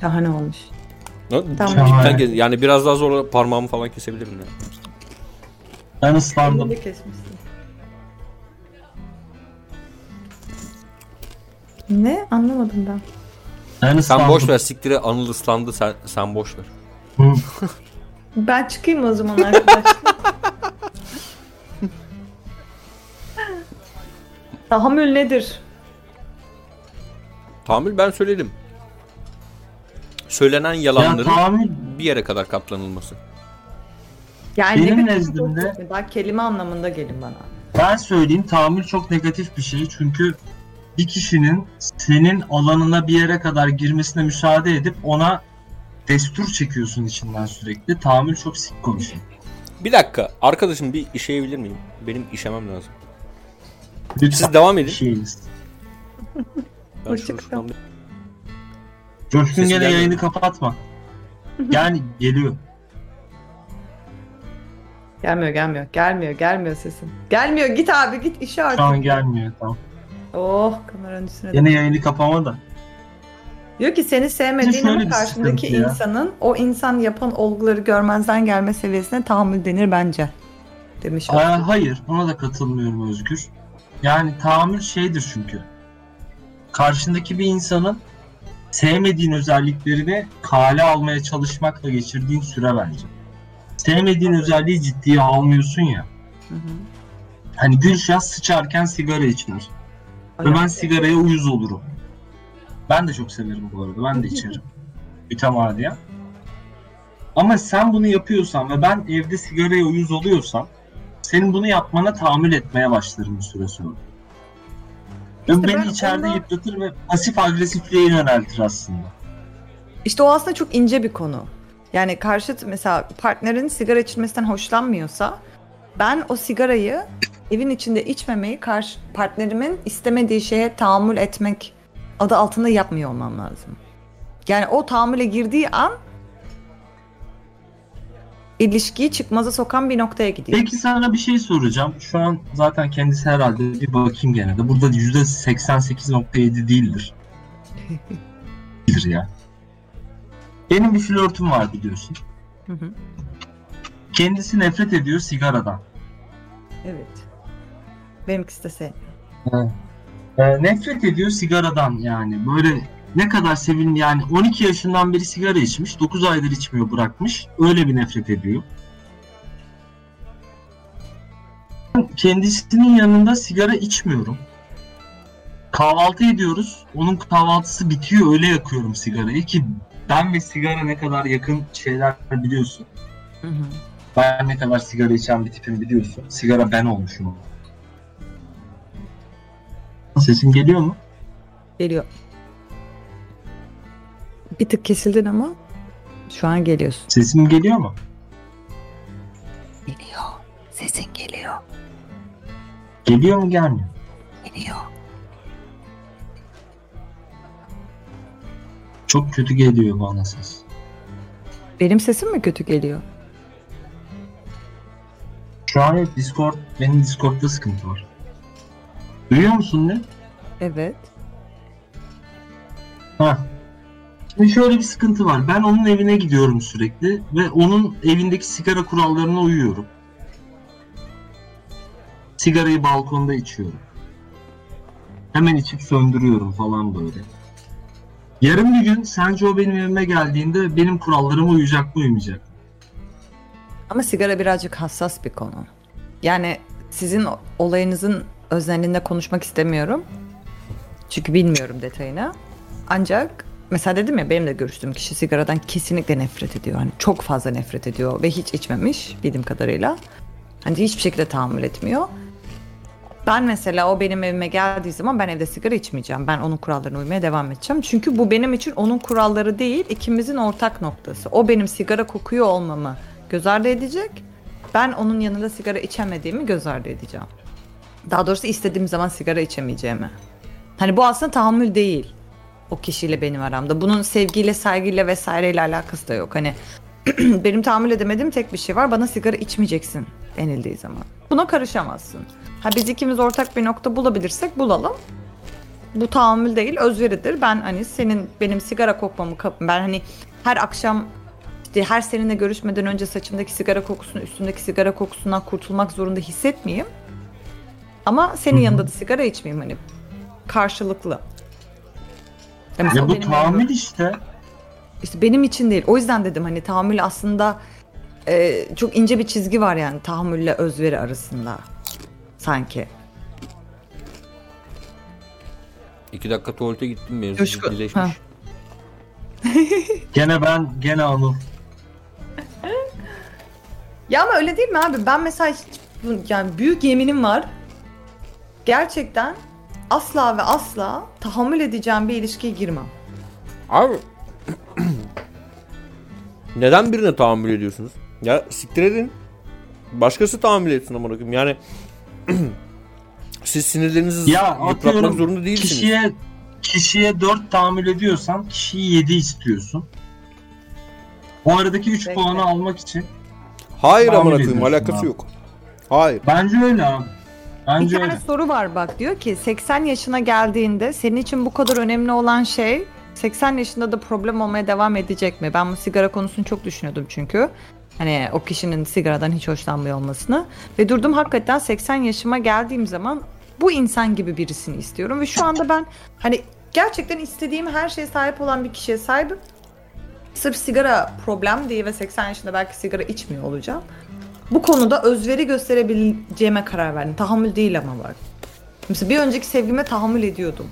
Şahane olmuş. Ha, Tamam. cidden kes- yani biraz daha zor parmağımı falan kesebilirim ya. Ben ıslandım. Elini kesmişsin. Ne? Anlamadım ben. Ben Sen boş ver siktire Anıl ıslandı sen, sen boş ver. Ben çıkayım o zaman arkadaşlar. Tahammül nedir? Tahammül ben söyledim. Söylenen Ya yalanların tahammül bir yere kadar katlanılması. Yani Benim ne kadar nezdimde- çok- Daha kelime anlamında gelin bana. Ben söyleyeyim tahammül çok negatif bir şey çünkü bir kişinin senin alanına bir yere kadar girmesine müsaade edip ona destur çekiyorsun içinden sürekli. Tahammül çok sik konuşuyor. Bir dakika arkadaşım bir işeyebilir miyim? Benim işemem lazım. Lütfen Siz devam edin. şeyiniz. Ben şunu şuradan bir- Coşkun gene yayını kapatma. Yani geliyor. Gelmiyor gelmiyor. Gelmiyor gelmiyor sesin. Gelmiyor git abi git işe artık. Şu an gelmiyor tamam. Oh kameranın üstüne. Yine yayını kapama da. Diyor ki seni sevmediğin ama karşındaki insanın o insan yapan olguları görmezden gelme seviyesine tahammül denir bence. Demiş. Aa, hayır ona da katılmıyorum Özgür. Yani tahammül şeydir çünkü. Karşındaki bir insanın sevmediğin özelliklerini kale almaya çalışmakla geçirdiğin süre bence. Sevmediğin özelliği ciddiye almıyorsun ya. Hı hı. Hani Gülşah sıçarken sigara içer. Ve ben sigaraya uyuz olurum. Ben de çok severim bu arada. Ben de içerim. Mütemadiyen. Ama sen bunu yapıyorsan ve ben evde sigaraya uyuz oluyorsam senin bunu yapmana tahammül etmeye başlarım bir süre sonra. Ve İşte beni ben içeride ondan- yıpratır ve pasif agresifliğe yöneltir aslında. İşte o aslında çok ince bir konu. Yani karşıt mesela partnerin sigara içmesinden hoşlanmıyorsa ben o sigarayı evin içinde içmemeyi karşı partnerimin istemediği şeye tahammül etmek adı altında yapmıyor olmam lazım. Yani o tahammüle girdiği an ilişkiyi çıkmaza sokan bir noktaya gidiyor. Peki sana bir şey soracağım. Şu an zaten kendisi herhalde bir bakayım gene de. Burada %88.7 değildir. Değildir ya. Benim bir flörtüm var biliyorsun. Hı hı. Kendisi nefret ediyor sigaradan. Evet. Benimkisi de sevmiyor. Ee, nefret ediyor sigaradan yani. Böyle ne kadar sevin yani 12 yaşından beri sigara içmiş. 9 aydır içmiyor bırakmış. Öyle bir nefret ediyor. Kendisinin yanında sigara içmiyorum. Kahvaltı ediyoruz. Onun kahvaltısı bitiyor. Öyle yakıyorum sigarayı ki ben ve sigara ne kadar yakın şeyler biliyorsun. Hı hı. Ben ne kadar sigara içen bir tipim biliyorsun. Sigara ben olmuşum. Sesim geliyor mu? Geliyor. Bir tık kesildin ama şu an geliyorsun. Sesim geliyor mu? Geliyor. Sesin geliyor. Geliyor mu gelmiyor? Geliyor. Çok kötü geliyor bana ses. Benim sesim mi kötü geliyor? Şu an yok Discord, benim Discord'da sıkıntı var. Duyuyor musun ne? Evet. Ha. Şimdi şöyle bir sıkıntı var. Ben onun evine gidiyorum sürekli ve onun evindeki sigara kurallarına uyuyorum. Sigarayı balkonda içiyorum. Hemen içip söndürüyorum falan böyle. Yarın bir gün sence o benim evime geldiğinde benim kurallarıma uyacak mı uymayacak mı? Ama sigara birazcık hassas bir konu. Yani sizin olayınızın özelliğinde konuşmak istemiyorum. Çünkü bilmiyorum detayını. Ancak mesela dedim ya benim de görüştüğüm kişi sigaradan kesinlikle nefret ediyor. Hani çok fazla nefret ediyor ve hiç içmemiş bildiğim kadarıyla. Hani hiçbir şekilde tahammül etmiyor. Ben mesela o benim evime geldiği zaman ben evde sigara içmeyeceğim. Ben onun kurallarına uymaya devam edeceğim. Çünkü bu benim için onun kuralları değil, ikimizin ortak noktası. O benim sigara kokuyor olmamı göz ardı edecek. Ben onun yanında sigara içemediğimi göz ardı edeceğim. Daha doğrusu istediğim zaman sigara içemeyeceğimi. Hani bu aslında tahammül değil. O kişiyle benim aramda. Bunun sevgiyle, saygıyla vesaireyle alakası da yok. Hani benim tahammül edemediğim tek bir şey var. Bana sigara içmeyeceksin denildiği zaman. Buna karışamazsın. Ha biz ikimiz ortak bir nokta bulabilirsek bulalım. Bu tahammül değil, özveridir. Ben hani senin benim sigara kokmamı kap ben hani her akşam işte her seninle görüşmeden önce saçımdaki sigara kokusunu, üstümdeki sigara kokusundan kurtulmak zorunda hissetmeyeyim. Ama senin yanında da sigara içmeyeyim hani karşılıklı. Ya Ya bu tahammül yanımda- işte. işte benim için değil. O yüzden dedim hani tahammül aslında e, çok ince bir çizgi var yani tahammülle özveri arasında. Sanki. İki dakika tuvalete gittim mevzu ciddileşmiş. Gene ben gene Anıl. Ya ama öyle değil mi abi? Ben mesela hiç, yani büyük yeminim var. Gerçekten asla ve asla tahammül edeceğim bir ilişkiye girmem. Abi neden birine tahammül ediyorsunuz? Ya siktir edin. Başkası tahammül etsin amına koyayım. Yani siz sinirlerinizi Ya yıpratmak zorunda değilsiniz. kişiye kişiye 4 tahammül ediyorsan kişiyi 7 istiyorsun. O aradaki 3 Bekle. puanı almak için. Hayır tahammül amına koyayım ediyorsun alakası abi. yok. Hayır. Bence öyle abi. Bir Bence tane öyle. soru var bak diyor ki 80 yaşına geldiğinde senin için bu kadar önemli olan şey 80 yaşında da problem olmaya devam edecek mi? Ben bu sigara konusunu çok düşünüyordum çünkü. Hani o kişinin sigaradan hiç hoşlanmıyor olmasını. Ve durdum hakikaten 80 yaşıma geldiğim zaman bu insan gibi birisini istiyorum. Ve şu anda ben hani gerçekten istediğim her şeye sahip olan bir kişiye sahibim. Sırf sigara problem diye ve 80 yaşında belki sigara içmiyor olacağım. Bu konuda özveri gösterebileceğime karar verdim. Tahammül değil ama bak. Mesela bir önceki sevgime tahammül ediyordum.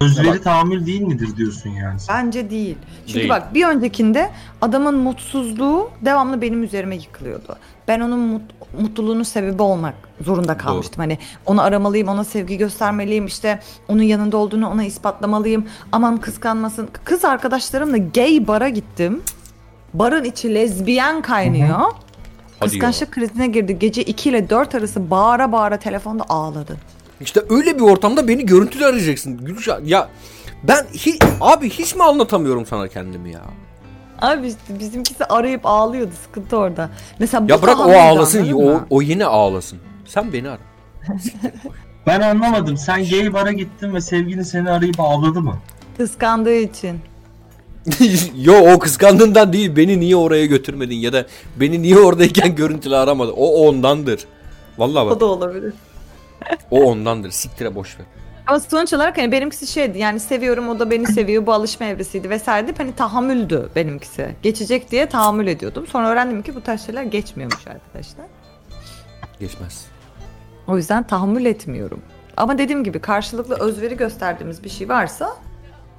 Özveri Ya bak- tahammül değil midir diyorsun yani? sen? Bence değil. Çünkü Değil. bak bir öncekinde adamın mutsuzluğu devamlı benim üzerime yıkılıyordu. Ben onun mut- mutluluğunun sebebi olmak zorunda kalmıştım. Hani onu aramalıyım, ona sevgi göstermeliyim, işte onun yanında olduğunu ona ispatlamalıyım. Aman kıskanmasın. Kız arkadaşlarımla gay bara gittim. Barın içi lezbiyen kaynıyor. Hadi Kıskançlık krizine girdi. Gece 2 ile 4 arası bağıra bağıra telefonda ağladı. İşte öyle bir ortamda beni görüntülü arayacaksın. Gülşah ya ben hi- abi hiç mi anlatamıyorum sana kendimi ya? Abi işte bizimkisi arayıp ağlıyordu. Sıkıntı orada. Mesela bu Ya bırak o ağlasın o, o yine ağlasın. Sen beni ara. Ben anlamadım. Sen gay bara gittin ve sevgilin seni arayıp ağladı mı? Kıskandığı için. Yo o kıskandığından değil beni niye oraya götürmedin ya da beni niye oradayken görüntülü aramadı. O ondandır. Vallahi O bak da olabilir. O ondandır. Siktire boş ver. Ama sonuç olarak hani benimkisi şeydi yani seviyorum o da beni seviyor bu alışma evresiydi vesaire deyip hani tahammüldü benimkisi. Geçecek diye tahammül ediyordum. Sonra öğrendim ki bu tarz şeyler geçmiyormuş arkadaşlar. Geçmez. O yüzden tahammül etmiyorum. Ama dediğim gibi karşılıklı özveri gösterdiğimiz bir şey varsa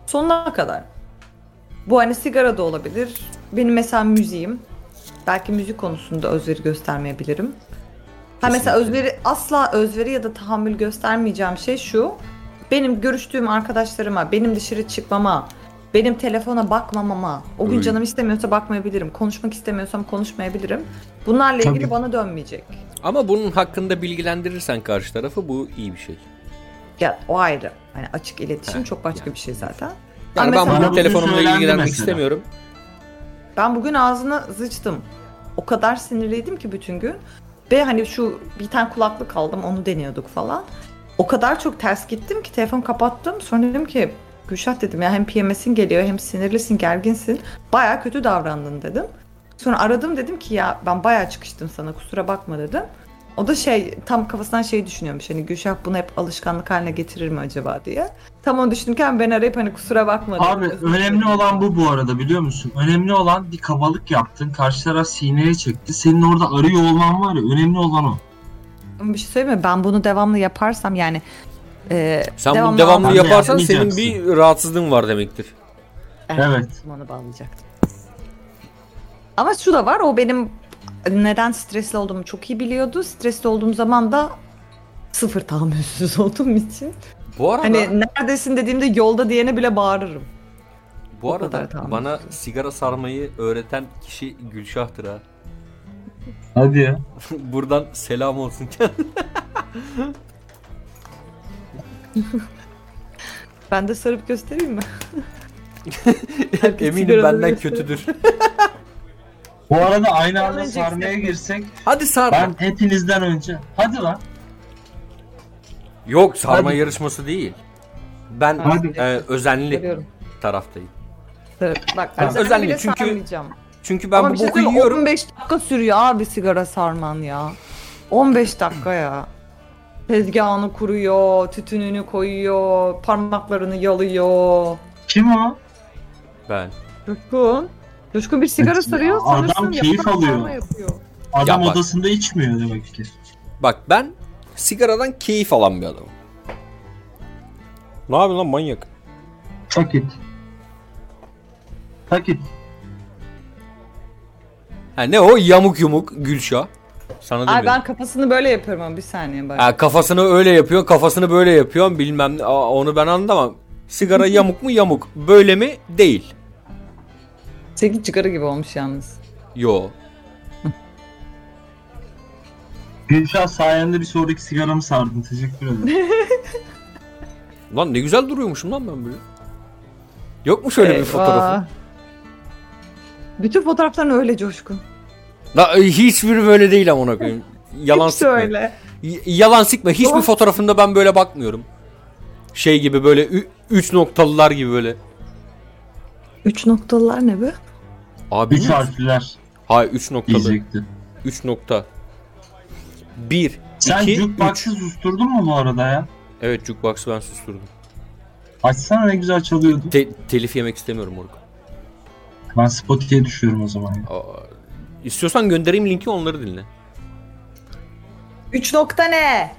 sonuna kadar. Bu hani sigara da olabilir. Benim mesela müziğim. Belki müzik konusunda özveri göstermeyebilirim. Ha mesela özveri asla özveri ya da tahammül göstermeyeceğim şey şu. Benim görüştüğüm arkadaşlarıma, benim dışarı çıkmama, benim telefona bakmamama, o gün Öyle. canım istemiyorsa bakmayabilirim, konuşmak istemiyorsam konuşmayabilirim. Bunlarla ilgili Tabii. bana dönmeyecek. Ama bunun hakkında bilgilendirirsen karşı tarafı bu iyi bir şey. Ya o ayrı. Hani açık iletişim çok başka bir şey zaten. Yani ben mesela bugün telefonumla söylendi ilgilenmek mesela. istemiyorum. ben bugün ağzına zıçtım. O kadar sinirliydim ki bütün gün. Ve hani şu bir tane kulaklık aldım onu deniyorduk falan. O kadar çok ters gittim ki telefon kapattım. Sonra dedim ki Gülşah dedim ya hem PMS'in geliyor hem sinirlisin gerginsin. Baya kötü davrandın dedim. Sonra aradım dedim ki ya ben baya çıkıştım sana kusura bakma dedim. O da şey tam kafasından şey düşünüyormuş hani Gülşah bunu hep alışkanlık haline getirir mi acaba diye. Tam onu düşünürken ben arayıp hani kusura bakma dedim. Abi Özür önemli olan bu bu arada biliyor musun? Önemli olan bir kabalık yaptın. Karşı taraf sineye çekti. Senin orada arıyor olman var ya önemli olan o. Bir şey söyleyeyim mi? Ben bunu devamlı yaparsam yani e, Sen bunu devamlı yaparsan senin bir rahatsızlığın var demektir. Evet. Onu bağlayacaktım. Ama şu da var o benim neden stresli olduğumu çok iyi biliyordu. Stresli olduğum zaman da sıfır tahammülsüz olduğum için. Bu arada Hani neredesin dediğimde yolda diyene bile bağırırım. bu o arada bana sigara sarmayı öğreten kişi Gülşah'tır ha. Hadi ya. Buradan selam olsun kendine. Ben de sarıp göstereyim mi? Eminim benden kötüdür. Bu arada aynı anda Öğreneceksin. sarmaya girsek Hadi sarma. ben hepinizden önce. Hadi lan. Yok sarma Hadi. yarışması değil. Ben Hadi. e, özenli Görüyorum. taraftayım. Bak Ben özenli özenli bile çünkü sarmayacağım. Çünkü ben Ama bu bir şey boku söyleyeyim, yiyorum. 15 dakika sürüyor abi sigara sarman ya. 15 dakika ya. Tezgahını kuruyor, tütününü koyuyor, parmaklarını yalıyor. Kim o? Ben. Coşkun. Coşkun bir sigara Evet, sarıyor adam sanırsın keyif alıyor. sarma yapıyor. Adam Ya bak. odasında içmiyor demek ki. Bak ben sigaradan keyif alan bir adamım. Ne yapıyorsun lan manyak? Tak it. Tak it. Ha ne o yamuk yumuk Gülşah. Sana Ay demiyorum. ben kafasını böyle yapıyorum ama bir saniye bak. Ha, kafasını öyle yapıyor, kafasını böyle yapıyor bilmem ne. Aa, onu ben anlamam. Sigara yamuk mu yamuk, böyle mi değil. Sekiz sigara gibi olmuş yalnız. Yo. Gülşah sayende bir sonraki sigaramı sardın. Teşekkür ederim. Lan ne güzel duruyormuşum lan ben böyle. Yok mu şöyle bir Eyvah. fotoğrafı? Bütün fotoğrafların öyle Coşkun. La, e, hiçbiri böyle değil amına koyayım. Yalan Hepsi sıkma. öyle. Y- yalan sıkma. Hiçbir Yalan- fotoğrafında ben böyle bakmıyorum. Şey gibi böyle ü- üç noktalılar gibi böyle. Üç noktalılar ne be? Abi Üç harfliler Hayır 3 noktalı. diyecekti. 3 nokta. 1 Sen 2 jukebox'ı 3. susturdun mu bu arada ya? Evet jukebox'ı ben susturdum. Açsana ne güzel çalıyordu. Te- telif yemek istemiyorum moruk. Ben Spotify'ye düşüyorum o zaman. ya. Aa, İstiyorsan göndereyim linki onları dinle. Üç nokta ne?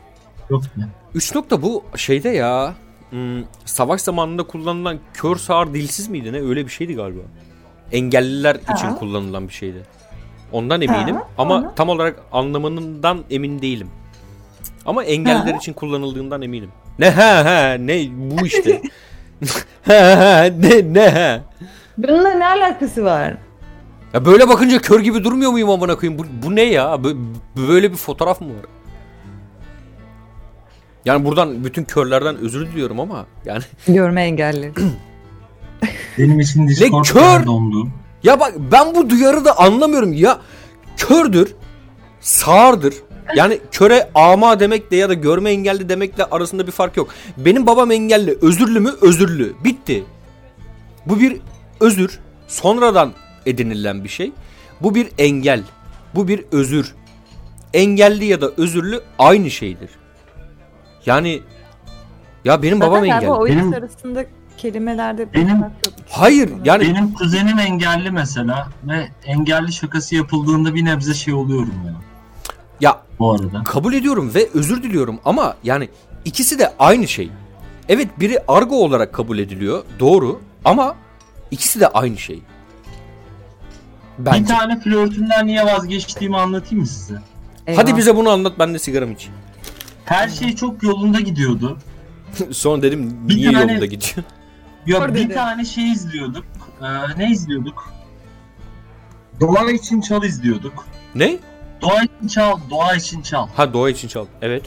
Yok mu? 3 nokta bu şeyde ya. hmm, savaş zamanında kullanılan kör sağır dilsiz miydi ne? Öyle bir şeydi galiba. Engelliler için Ha. kullanılan bir şeydi. Ondan eminim Ha, ama sonra? tam olarak anlamından emin değilim. Ama engelliler Ha. için kullanıldığından eminim. Ne ha ha ne bu işte. ha ha ne ne ha. Bununla ne alakası var? Ya böyle bakınca kör gibi durmuyor muyum amına koyayım? Bu, bu ne ya? Bö- Böyle bir fotoğraf mı var? Yani buradan bütün körlerden özür diliyorum ama yani Görme engelli. Benim için Discord kör! dondu. ya bak ben bu duyarı da anlamıyorum ya kördür sağırdır yani köre ama demekle ya da görme engelli demekle arasında bir fark yok. Benim babam engelli özürlü mü özürlü bitti. Bu bir özür sonradan edinilen bir şey. Bu bir engel. Bu bir özür. Engelli ya da özürlü aynı şeydir. Yani ya benim babam Zaten galiba engelli. Benim- arasında kelimelerde Benim- yok. Hayır yani Benim kuzenim engelli mesela ve engelli şakası yapıldığında bir nebze şey oluyorum ya. ya Bu arada. kabul ediyorum ve özür diliyorum ama yani ikisi de aynı şey. Evet biri argo olarak kabul ediliyor doğru ama ikisi de aynı şey. Bir Bence. tane flörtümden niye vazgeçtiğimi anlatayım mı size? Hadi Eyvah. bize bunu anlat ben de sigaram içeyim. Her şey çok yolunda gidiyordu. Sonra dedim Bir niye tane- yolunda gidiyor? Ya Sor bir dedi. tane şey izliyorduk. Ee, ne izliyorduk? Doğa için çal izliyorduk. ne? Doğa için çal, doğa için çal. Ha doğa için çal. Evet.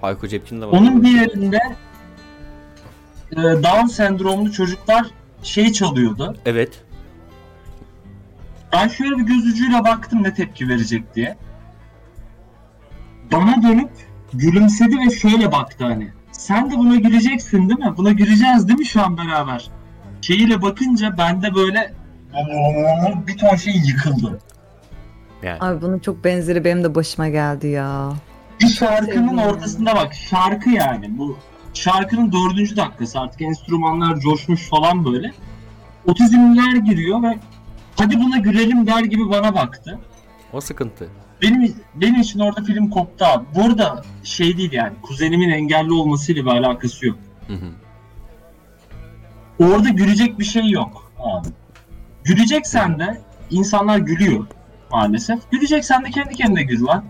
Hayko Cepkin'de var. Onun bir yerinde e, Down sendromlu çocuklar şey çalıyordu. Evet. Ben şöyle bir göz ucuyla baktım ne tepki verecek diye. Bana dönüp gülümsedi ve şöyle baktı hani. Sen de buna güleceksin değil mi? Buna güleceğiz değil mi şu an beraber? Şeyiyle bakınca bende böyle bir ton şey yıkıldı. Yani. Abi bunun çok benzeri benim de başıma geldi ya. Bir şarkının ortasında bak şarkı yani bu şarkının dördüncü dakikası artık enstrümanlar coşmuş falan böyle. Otizmler giriyor ve hadi buna gülelim der gibi bana baktı. O sıkıntı. Benim benim için orada film koptu abi. Burada şey değil yani kuzenimin engelli olmasıyla bir alakası yok. Hı hı. Orada gülecek bir şey yok abi. Güleceksen de insanlar gülüyor maalesef. Güleceksen de kendi kendine gül lan.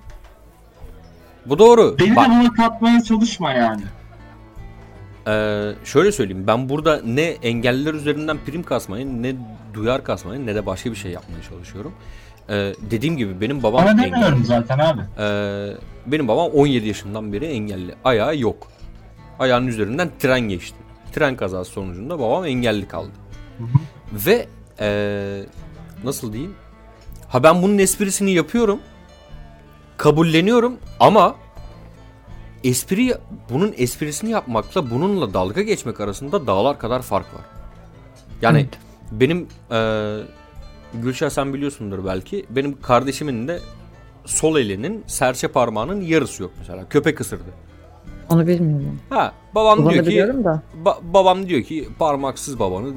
Bu doğru. Beni Bak, de buna katmaya çalışma yani. Ee, şöyle söyleyeyim ben burada ne engelliler üzerinden prim kasmayı ne duyar kasmayı ne de başka bir şey yapmaya çalışıyorum. Ee, dediğim gibi benim babam Bana engelli. zaten abi. Ee, benim babam 17 yaşından beri engelli. Ayağı yok. Ayağının üzerinden tren geçti. Tren kazası sonucunda babam engelli kaldı. Hı hı. Ve ee, nasıl diyeyim? Ha ben bunun esprisini yapıyorum. Kabulleniyorum ama espri bunun esprisini yapmakla bununla dalga geçmek arasında dağlar kadar fark var. Yani Evet. benim eee Gülşah sen biliyorsundur belki. Benim kardeşimin de sol elinin serçe parmağının yarısı yok mesela. Köpek ısırdı. Onu bilmiyorum. Ha babam Babanı diyor ki da. ba- babam diyor ki parmaksız babanın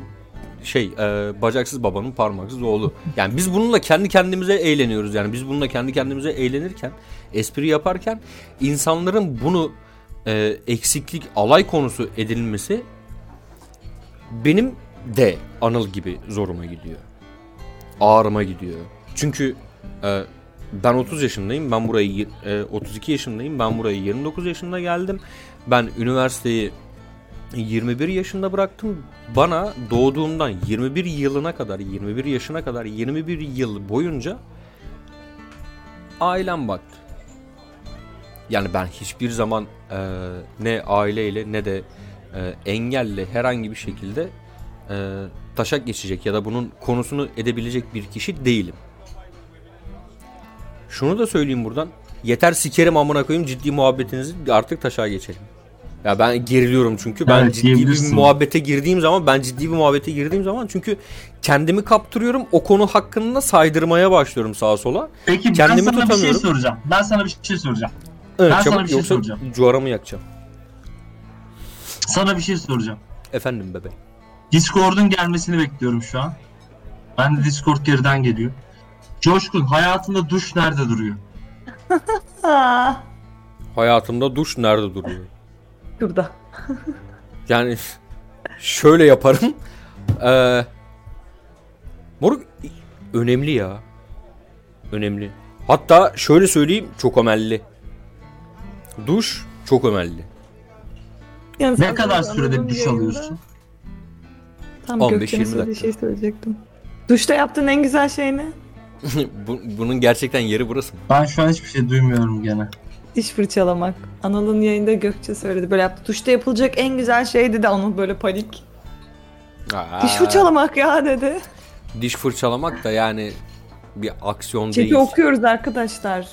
şey e, bacaksız babanın parmaksız oğlu. Yani biz bununla kendi kendimize eğleniyoruz. Yani biz bununla kendi kendimize eğlenirken, espri yaparken insanların bunu e, eksiklik, alay konusu edilmesi benim de Anıl gibi zoruma gidiyor. Ağrıma gidiyor. Çünkü e, ben 30 yaşındayım. Ben burayı e, 32 yaşındayım. Ben burayı 29 yaşında geldim. Ben üniversiteyi 21 yaşında bıraktım. Bana doğduğumdan 21 yılına kadar, 21 yaşına kadar 21 yıl boyunca ailem baktı. Yani ben hiçbir zaman e, ne aileyle ne de e, engelle herhangi bir şekilde e, taşak geçecek ya da bunun konusunu edebilecek bir kişi değilim. Şunu da söyleyeyim buradan. Yeter sikerim amına koyayım ciddi muhabbetinizi artık taşağa geçelim. Ya ben geriliyorum çünkü ben Evet, ciddi bir muhabbete girdiğim zaman ben ciddi bir muhabbete girdiğim zaman çünkü kendimi kaptırıyorum o konu hakkında saydırmaya başlıyorum sağa sola. Peki Kendimi ben sana bir şey tutamıyorum. soracağım. Ben sana bir şey soracağım. Evet, Ben sana çabuk bir şey yoksa soracağım. cuvaramı yakacağım. Sana bir şey soracağım. Efendim bebe. Discord'un gelmesini bekliyorum şu an. Ben de Discord geriden geliyor. Coşkun hayatında duş nerede duruyor? Hayatımda duş nerede duruyor? şurada. Yani şöyle yaparım. Ee, moruk önemli ya. Önemli. Hatta şöyle söyleyeyim çok ömelli. Duş çok ömelli. Yani Ne kadar sürede duş alıyorsun? Tam 15-20 Gökçen'e söylediği dakika. şey söyleyecektim. Duşta yaptığın en güzel şey ne? Bu- bunun gerçekten yeri burası mı? Ben şu an hiçbir şey duymuyorum gene. Diş fırçalamak. Anıl'ın yayında Gökçe söyledi böyle yaptı. Duşta yapılacak en güzel şey dedi Anıl böyle panik. Aa, Diş fırçalamak ya dedi. Diş fırçalamak da yani bir aksiyon Çeki değil. okuyoruz arkadaşlar.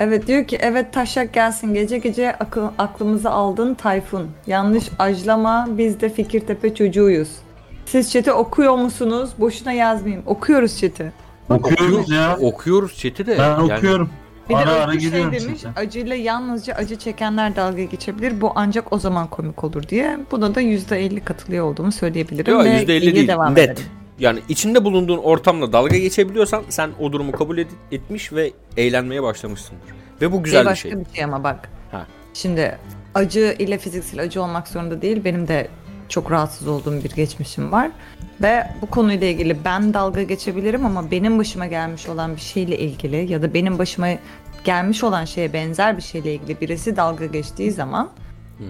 Evet diyor ki evet taşak gelsin gece gece akı- aklımızı aldın Tayfun. Yanlış ajlama biz de Fikirtepe çocuğuyuz. Siz chat'i okuyor musunuz? Boşuna yazmayayım. Okuyoruz chat'i. Okuyoruz ya. Okuyoruz chat'i de. Ben yani- okuyorum. Bir ara de ara şey demiş, size. acıyla yalnızca acı çekenler dalga geçebilir. Bu ancak o zaman komik olur diye. Buna da %50 katılıyor olduğumu söyleyebilirim. Yok ve %50 iyiye değil. devam Net. edelim. Yani içinde bulunduğun ortamla dalga geçebiliyorsan sen o durumu kabul ed- etmiş ve eğlenmeye başlamışsındır. Ve bu güzel bir başka şey. bir şey ama bak. Ha. Şimdi acı ile fiziksel acı olmak zorunda değil. Benim de çok rahatsız olduğum bir geçmişim var. Ve bu konuyla ilgili ben dalga geçebilirim ama benim başıma gelmiş olan bir şeyle ilgili ya da benim başıma gelmiş olan şeye benzer bir şeyle ilgili birisi dalga geçtiği zaman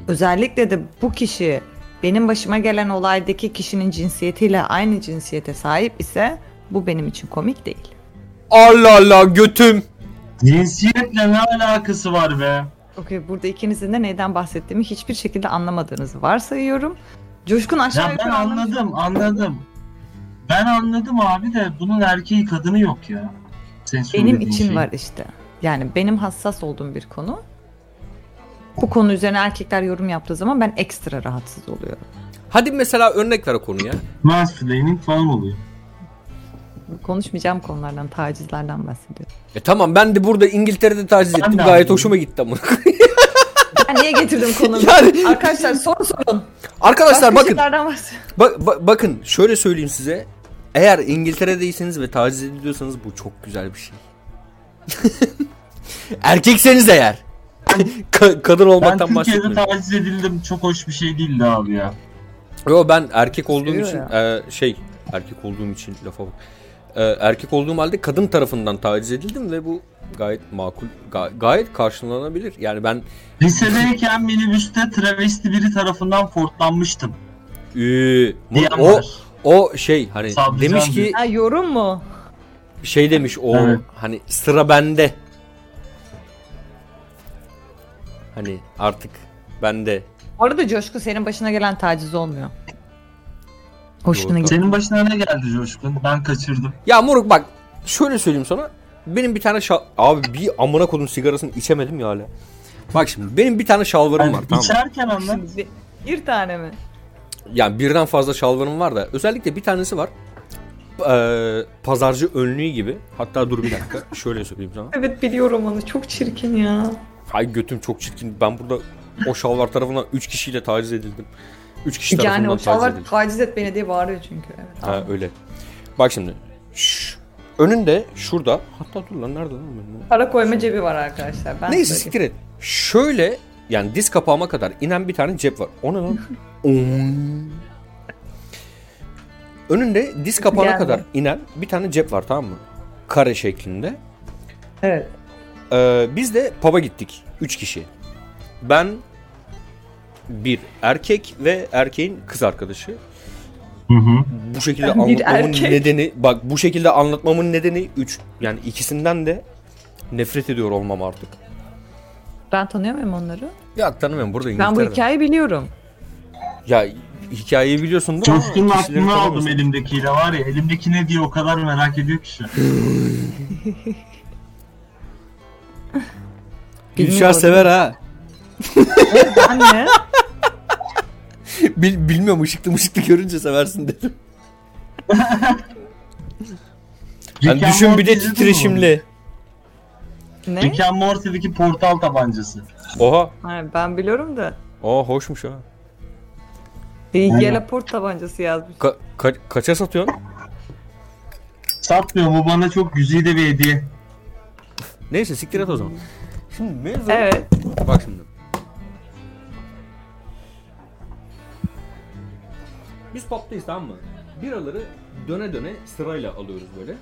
özellikle de bu kişi benim başıma gelen olaydaki kişinin cinsiyetiyle aynı cinsiyete sahip ise bu benim için komik değil. Allah Allah götüm. Cinsiyetle ne alakası var be? Okey burada ikinizin de neyden bahsettiğimi hiçbir şekilde anlamadığınızı varsayıyorum. Coşkun aşağı Ya ben yukarı anlamış anladım, anladım. Ben anladım abi de bunun erkeği kadını yok ya. Senin Benim söylediğin için şey. var işte. Yani benim hassas olduğum bir konu. Bu konu üzerine erkekler yorum yaptığı zaman ben ekstra rahatsız oluyorum. Hadi mesela örnek ver o konuya. Mansplaining falan oluyor. Konuşmayacağım konulardan, tacizlerden bahsediyorum. E tamam ben de burada İngiltere'de taciz Ben ettim. Gayet anladım. hoşuma gitti ama. Ben niye getirdim konuyu? Yani- Arkadaşlar soru sorun. Arkadaşlar Başka bakın. Bak, ba- bakın şöyle söyleyeyim size. Eğer İngiltere'deyseniz ve taciz ediliyorsanız bu çok güzel bir şey. Erkekseniz eğer. Ka- kadın Ben olmaktan Türkiye'de bahsetmiyorum. taciz edildim çok hoş bir şey değildi abi ya. Yo ben erkek olduğum Seviyor için e, şey erkek olduğum için lafa bak. E, erkek olduğum halde kadın tarafından taciz edildim ve bu gayet makul ga- gayet karşılanabilir. Yani ben Lisedeyken minibüste travesti biri tarafından fortlanmıştım. e, Diyen o var. o şey hani demiş ki. Ha, yorum mu? şey demiş o Evet. hani sıra bende. Hani artık bende. Bu arada Coşku senin başına gelen taciz olmuyor. Hoşuna gitti. Senin başına ne geldi Coşkun? Ben kaçırdım. Ya moruk bak şöyle söyleyeyim sana. Benim bir tane şal... Abi bir amına kodum sigarasını içemedim ya hala. Bak şimdi benim bir tane şalvarım Yani var tamam içerken anlat. Bir, bir tane mi? Yani birden fazla şalvarım var da özellikle bir tanesi var. Ee, pazarcı önlüğü gibi. Hatta dur bir dakika şöyle söyleyeyim sana. Evet biliyorum onu. Çok çirkin ya. Ay götüm çok çirkin. Ben burada o şalvar tarafından 3 kişiyle taciz edildim. 3 kişi Yani tarafından o taciz şalvar edildim. taciz et beni diye bağırıyor çünkü. Evet. Ha öyle. Bak şimdi. Şş, önünde şurada. Hatta dur lan nerede lan benim? o? Para koyma cebi var arkadaşlar. Ben Neyse söyleyeyim. siktir et. Şöyle yani diz kapağıma kadar inen bir tane cep var. O ne lan? Önünde diz kapağına Geldi. kadar inen bir tane cep var tamam mı? Kare şeklinde. Evet. Ee, biz de pub'a gittik. Üç kişi. Ben bir erkek ve erkeğin kız arkadaşı. Hı hı. Bu şekilde Ben bir anlatmamın erkek. nedeni bak bu şekilde anlatmamın nedeni üç yani ikisinden de nefret ediyor olmam artık. Ben tanıyor muyum onları? Ya tanımıyorum burada Ben bu hikayeyi biliyorum. Ya hikayeyi biliyorsundur ama Coşkun'un kişileri aklını aldım elimdekiyle var ya. Elimdeki ne diye o kadar merak ediyor ki şu. Gülşah sever ha. Anne. Bil, bilmiyorum ışıklı mışıklı görünce seversin dedim. Yani düşün bir de titreşimli. ne? Rick and Morty'deki portal tabancası. Oha. Ha, ben biliyorum da. Aa hoşmuş ha. Bilgi port tabancası yazmış. Ka- ka- kaça satıyorsun? Satmıyor bu bana çok güzide bir hediye. Neyse siktir et o zaman. Şimdi mevzu... Evet. Bak şimdi. Biz pub'dayız tamam mı? Biraları döne döne sırayla alıyoruz böyle.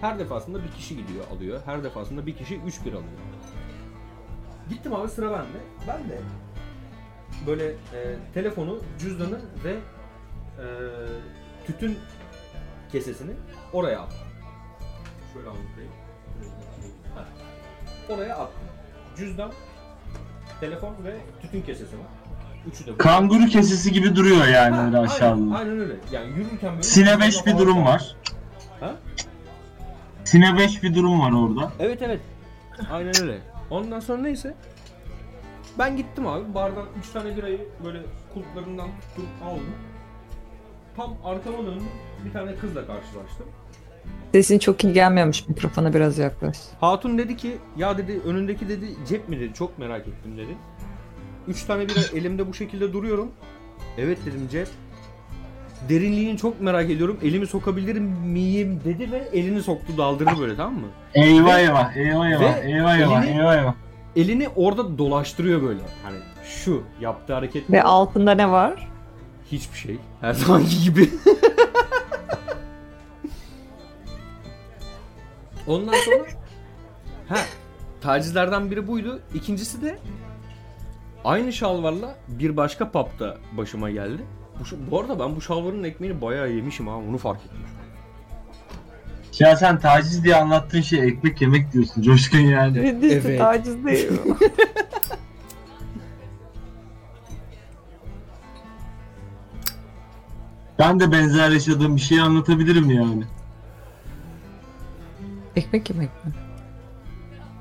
Her defasında bir kişi gidiyor alıyor. Her defasında bir kişi 3 bir alıyor. Gittim abi sıra bende. Ben de böyle e, telefonu, cüzdanı ve e, tütün kesesini oraya attım. Şöyle anlatayım. Oraya attım. Cüzdan, telefon ve tütün kesesi var. Üçü de bu. Kanguru kesesi gibi duruyor yani öyle aynen, aşağıda. aynen öyle. Yani yürürken böyle... Sine 5 bir durum var. Ha? Sine 5 bir durum var orada. Evet evet. Aynen öyle. Ondan sonra neyse. Ben gittim abi. Bardan 3 tane birayı böyle kulplarından tuttum aldım. Tam arkama döndüm. Bir tane kızla karşılaştım. Sesin çok iyi gelmiyormuş mikrofona biraz yaklaş. Hatun dedi ki ya dedi önündeki dedi cep mi dedi çok merak ettim dedi. Üç tane bira elimde bu şekilde duruyorum. Evet dedim cep. Derinliğini çok merak ediyorum. Elimi sokabilir miyim dedi ve elini soktu daldırdı böyle tamam mı? Eyvah Ve- eyvah eyvah eyvah ve eyvah eyvah elini- eyvah eyvah. Elini orada dolaştırıyor böyle. Hani şu yaptığı hareket Ve altında ne var? hiçbir şey. Her zamanki gibi. Ondan sonra ha tacizlerden biri buydu. İkincisi de aynı şalvarla bir başka pub'da başıma geldi. Bu, bu arada ben bu şalvarın ekmeğini bayağı yemişim ha onu fark ettim. Ya sen taciz diye anlattığın şey ekmek yemek diyorsun Coşkun yani. Evet. taciz değil. Ben de benzer yaşadığım bir şeyi anlatabilirim yani. Ekmek yemek mi?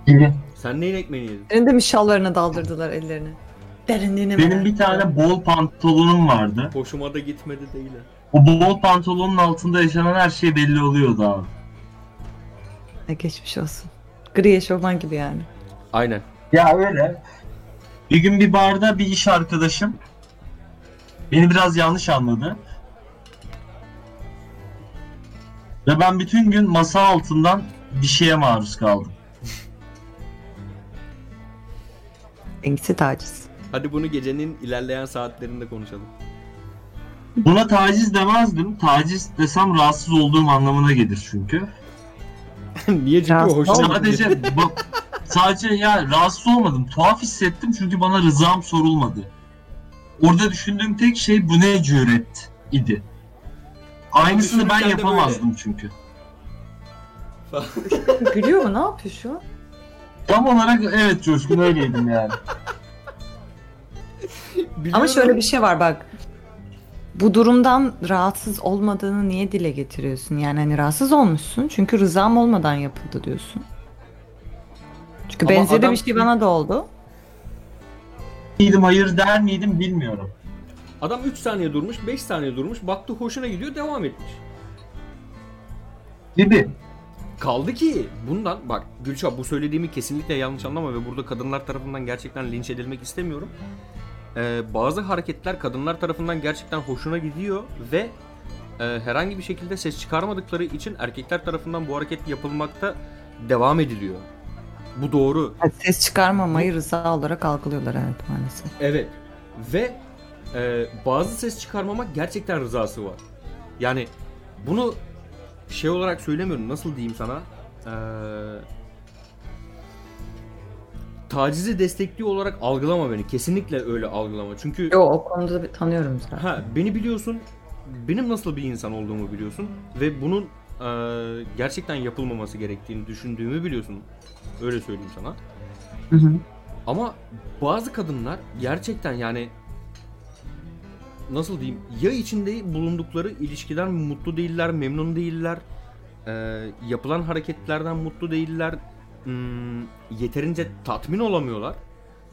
Gibi. Sen neyin ekmeğini yedin? Senin de mi şallarına daldırdılar ellerini? Derinliğine Benim bir tane bol pantolonum vardı. Hoşuma da gitmedi değil. O bol pantolonun altında yaşanan her şey belli oluyordu abi. Ay, geçmiş olsun. Gri eşofman gibi yani. Aynen. Ya öyle. Bir gün bir barda bir iş arkadaşım beni biraz yanlış anladı. Ve ben bütün gün masa altından bir şeye maruz kaldım. Hangisi taciz? Hadi bunu gecenin ilerleyen saatlerinde konuşalım. Buna taciz demezdim. Taciz desem rahatsız olduğum anlamına gelir çünkü. Niye ciddi Rahatsız olma. Sadece bak sadece ya rahatsız olmadım. Tuhaf hissettim çünkü bana rızam sorulmadı. Orada düşündüğüm tek şey bu ne cüret idi. Aynısını ben düşünürken de yapamazdım çünkü. Gülüyor mu? Ne yapıyor şu an? Tam olarak evet Coşkun öyleydim yani. Ama şöyle bir şey var bak. bu durumdan rahatsız olmadığını niye dile getiriyorsun? Yani hani rahatsız olmuşsun çünkü rızam olmadan yapıldı diyorsun. Çünkü Ama benzeri adam- bir şey bana da oldu. Miydim hayır der miydim bilmiyorum. Adam 3 saniye durmuş, 5 saniye durmuş, baktı hoşuna gidiyor, devam etmiş. Gibi. Kaldı ki bundan bak Gülşah bu söylediğimi kesinlikle yanlış anlama ve burada kadınlar tarafından gerçekten linç edilmek istemiyorum. Ee, bazı hareketler kadınlar tarafından gerçekten hoşuna gidiyor ve e, herhangi bir şekilde ses çıkarmadıkları için erkekler tarafından bu hareket yapılmakta devam ediliyor. Bu doğru. Ses çıkarmamayı rıza olarak algılıyorlar evet maalesef. Evet. Ve e, bazı ses çıkarmamak gerçekten rızası var. Yani bunu şey olarak söylemiyorum. Nasıl diyeyim sana? Eee tacizi destekliyor olarak algılama beni. Kesinlikle öyle algılama. Çünkü Yo o konuda bir tanıyorum zaten. ha beni biliyorsun. Benim nasıl bir insan olduğumu biliyorsun ve bunun eee, gerçekten yapılmaması gerektiğini düşündüğümü biliyorsun. Öyle söyleyeyim sana. Hı hı. Ama bazı kadınlar gerçekten yani nasıl diyeyim ya içinde bulundukları ilişkiden mutlu değiller, memnun değiller, e, yapılan hareketlerden mutlu değiller, hmm, yeterince tatmin olamıyorlar.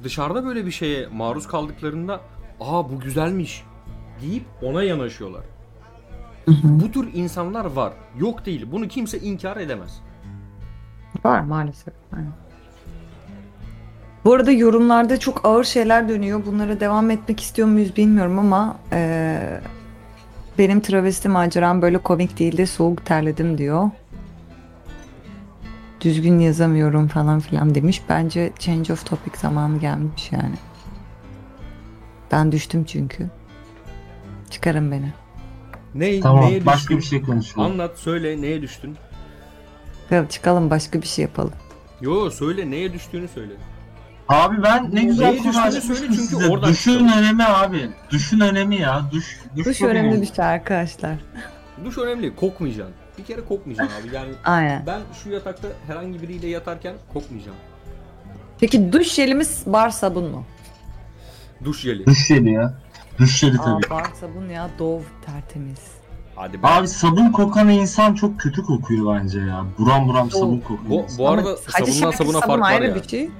Dışarıda böyle bir şeye maruz kaldıklarında aa bu güzelmiş deyip ona yanaşıyorlar. Bu tür insanlar var. Yok değil. Bunu kimse inkar edemez. Var maalesef. Aynen. Bu arada yorumlarda çok ağır şeyler dönüyor. Bunlara devam etmek istiyor muyuz bilmiyorum ama eee, benim travesti maceram böyle komik değil de soğuk terledim diyor. Düzgün yazamıyorum falan filan demiş. Bence change of topic zamanı gelmiş yani. Ben düştüm çünkü. Çıkarın beni. Ne, Tamam neye başka düştün? bir şey konuşalım. Anlat, söyle neye düştün? Ya Çıkalım başka bir şey yapalım. Yo söyle neye düştüğünü söyle. Abi ben ne güzel Neye konu açmıştım söyle çünkü size. oradan Düşün çıkalım. önemi abi. Düşün önemi ya. Düş, düş, Duş çok önemli bir şey arkadaşlar. Duş önemli. Kokmayacaksın. Bir kere kokmayacaksın abi. Yani Aynen. ben şu yatakta herhangi biriyle yatarken kokmayacağım. Peki duş jelimiz bar sabun mu? Duş jeli. Duş jeli ya. Duş jeli Aa, tabii. bar sabun ya Dove tertemiz. Hadi be. Abi sabun kokan insan çok kötü kokuyor bence ya. Buram buram sabun kokuyor. bu, bu arada hadi sabundan şimdi sabuna sabun fark var ayrı ya. bir şey.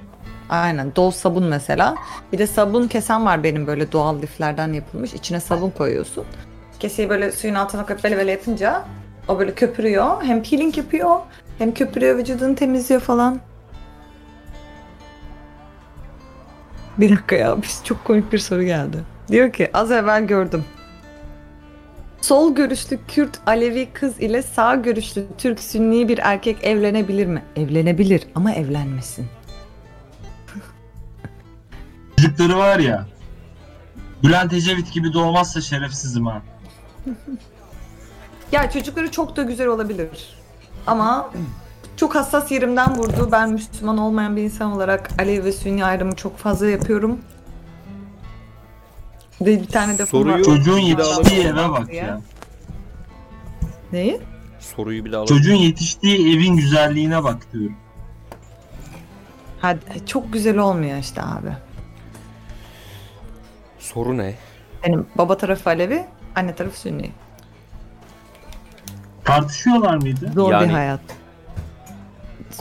Aynen Dove sabun mesela. Bir de sabun kesen var benim böyle doğal liflerden yapılmış. İçine sabun koyuyorsun. Keseyi böyle suyun altına koyup böyle böyle yapınca o böyle köpürüyor. Hem peeling yapıyor hem köpürüyor vücudunu temizliyor falan. Bir dakika ya biz çok komik bir soru geldi. Diyor ki az evvel gördüm. Sol görüşlü Kürt Alevi kız ile sağ görüşlü Türk Sünni bir erkek evlenebilir mi? Evlenebilir ama evlenmesin. Çocukları var ya. Bülent Ecevit gibi doğmazsa şerefsizim ha. Ya çocukları çok da güzel olabilir. Ama çok hassas yerimden vurdu. Ben Müslüman olmayan bir insan olarak Alevi ve Sünni ayrımı çok fazla yapıyorum. Ve bir tane de Soruyu- Çocuğun Bir daha yetiştiği eve bak ya. Neyi? Soruyu bir daha alalım. Çocuğun yetiştiği evin güzelliğine bak diyorum. Hadi, çok güzel olmuyor işte abi. Soru ne? Benim baba tarafı Alevi, anne tarafı Sünni. Tartışıyorlar mıydı? Zor Yani- bir hayat.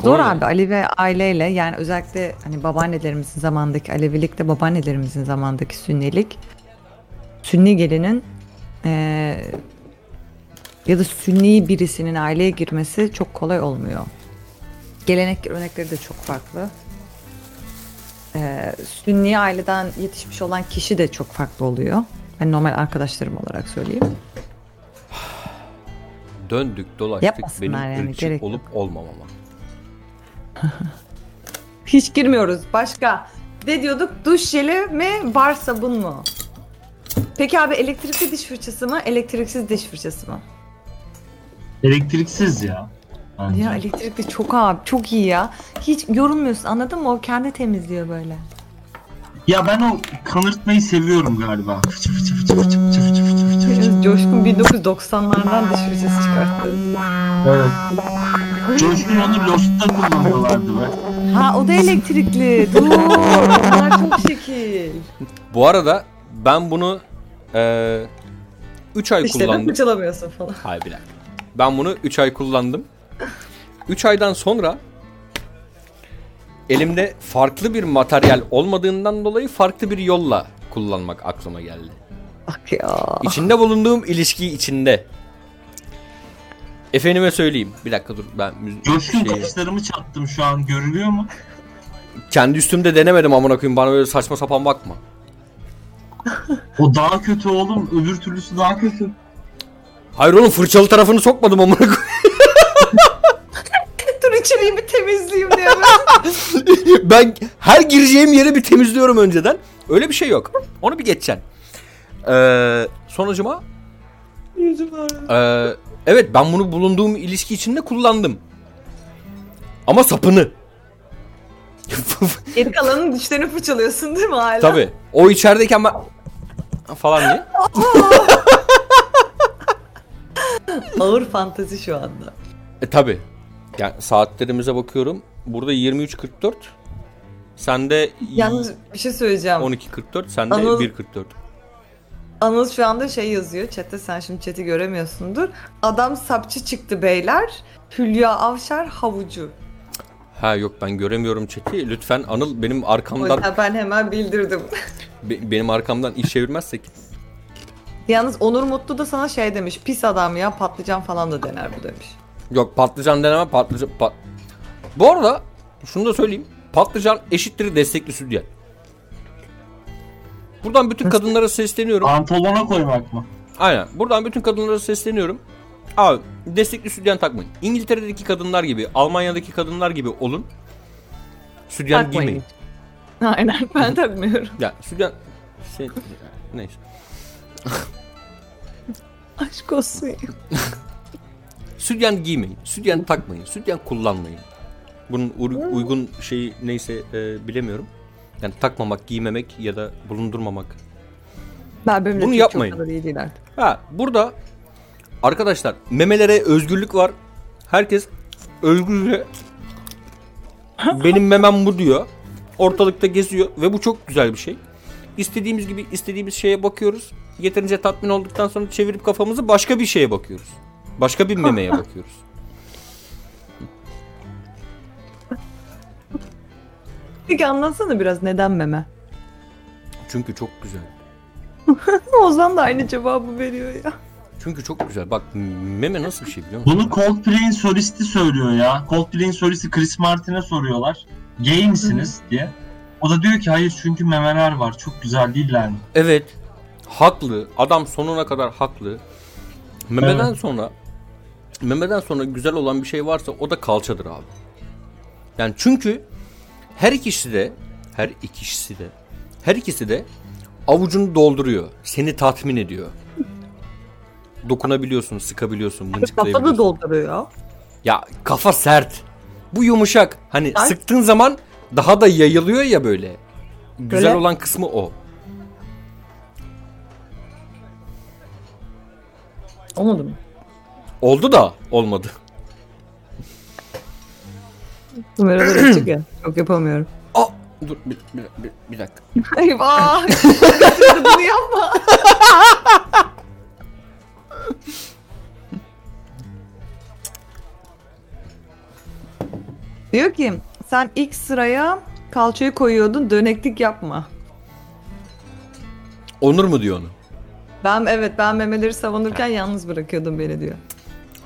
Zor ne? abi Ali ve aileyle yani özellikle hani babaannelerimizin zamandaki Alevilikle babaannelerimizin zamandaki Sünnilik Sünni gelinin eee, ya da Sünni birisinin aileye girmesi çok kolay olmuyor. Gelenek örnekleri de çok farklı. Eee Sünni aileden yetişmiş olan kişi de çok farklı oluyor. Ben normal arkadaşlarım olarak söyleyeyim. Döndük dolaştık Yapmasınlar benim yani, ırkçı gerek olup olmamama. Hiç girmiyoruz. Başka. Ne diyorduk? Duş jeli mi? Bar sabun mu? Peki abi elektrikli diş fırçası mı? Elektriksiz diş fırçası mı? Elektriksiz ya. Bence. Ya elektrikli çok abi. Çok iyi ya. Hiç yorulmuyorsun anladın mı? O kendi temizliyor böyle. Ya ben o kanırtmayı seviyorum galiba. Fıçı fıçı fıçı fıçı fıçı fıçı fıçı fıçı fıçı. Coşkun 1990'lardan diş fırçası çıkarttı. Evet. Coşkun onu Lost'ta kullanıyorlardı be. Ha o da elektrikli. Dur. Onlar çok şekil. Bu arada ben bunu eee, 3 ay İşte kullandım. fırçalamıyorsun falan. Hayır bir dakika. Ben bunu 3 ay kullandım. 3 aydan sonra elimde farklı bir materyal olmadığından dolayı farklı bir yolla kullanmak aklıma geldi. Bak ya. İçinde bulunduğum ilişki içinde. Efendime söyleyeyim. Bir dakika dur ben müzik Coşkun şeyi- kaşlarımı çattım şu an görülüyor mu? kendi üstümde denemedim amına koyayım bana böyle saçma sapan bakma. O daha kötü oğlum. Öbür türlüsü daha kötü. Hayır oğlum fırçalı tarafını sokmadım amına koyayım. Dur içeriği bir temizleyeyim diye ben. ben her gireceğim yeri bir temizliyorum önceden. Öyle bir şey yok. Onu bir geçeceksin. Ee, sonucuma Yüzüm ağrıyor. Ee, evet ben bunu bulunduğum ilişki içinde kullandım. Ama sapını. Geri kalanın dişlerini fırçalıyorsun değil mi hala? Tabi. O içerideyken ben falan diye. Ağır fantezi şu anda. E tabi. Yani saatlerimize bakıyorum. Burada 23.44. Sende Yalnız bir şey söyleyeceğim. 12.44. Sende Anıl- 1.44. Anıl şu anda şey yazıyor. Chat'te sen şimdi chat'i göremiyorsundur. Adam sapçı çıktı beyler. Hülya Avşar havucu. Ha yok ben göremiyorum chat'i. Lütfen Anıl benim O arkamdan yüzden ben hemen bildirdim. be- benim arkamdan iş çevirmezsek. Yalnız Onur Mutlu da sana şey demiş. Pis adam ya patlıcan falan da dener bu demiş. Yok patlıcan deneme patlıcan pat. Bu arada şunu da söyleyeyim. Patlıcan eşittir destekli sütyen. Buradan bütün kadınlara sesleniyorum. Pantolona koymak mı? Aynen. Buradan bütün kadınlara sesleniyorum. Abi destekli sütyen takmayın. İngiltere'deki kadınlar gibi, Almanya'daki kadınlar gibi olun. Sütyen Takmayın. giymeyin. Aynen ben takmıyorum. Ya sütyen... Şey, neyse. Aşk olsun. Sütyen giymeyin. Sütyen takmayın. Sütyen kullanmayın. Bunun ur- uygun şeyi neyse e, bilemiyorum. Yani takmamak, giymemek ya da bulundurmamak. Ben benimle Bunu yapmayın. Çok iyi değil artık. Ha burada arkadaşlar memelere özgürlük var. Herkes özgürce benim memem bu diyor. Ortalıkta geziyor ve bu çok güzel bir şey. İstediğimiz gibi istediğimiz şeye bakıyoruz. Yeterince tatmin olduktan sonra çevirip kafamızı başka bir şeye bakıyoruz. Başka bir memeye bakıyoruz. Peki anlatsana biraz neden meme? Çünkü çok güzel. Ozan da aynı cevabı veriyor ya. Çünkü çok güzel. Bak meme nasıl bir şey biliyor musun? Bunu Coldplay'in solisti söylüyor ya. Coldplay'in solisti Chris Martin'e soruyorlar. Gay misiniz diye. O da diyor ki hayır çünkü memeler var. Çok güzel değiller mi? Evet. Haklı. Adam sonuna kadar haklı. Memeden Evet. sonra memeden sonra güzel olan bir şey varsa o da kalçadır abi. Yani çünkü her ikisi de her ikisi de her ikisi de avucunu dolduruyor. Seni tatmin ediyor. Dokunabiliyorsun, sıkabiliyorsun, Kafa mıncıklayabiliyorsun. da dolduruyor. Ya kafa sert. Bu yumuşak. Hani Ay. sıktığın zaman daha da yayılıyor ya böyle. Güzel Böyle. olan kısmı o. Olmadı mı? Oldu da olmadı. Kameralar açık ya. Çok yapamıyorum. Aa, dur bir, bir, bir, bir dakika. Eyvah! Bunu yapma. Diyor ki sen ilk sıraya kalçayı koyuyordun döneklik yapma. Onur mu diyor onu? Ben evet ben memeleri savunurken yalnız bırakıyordum beni diyor.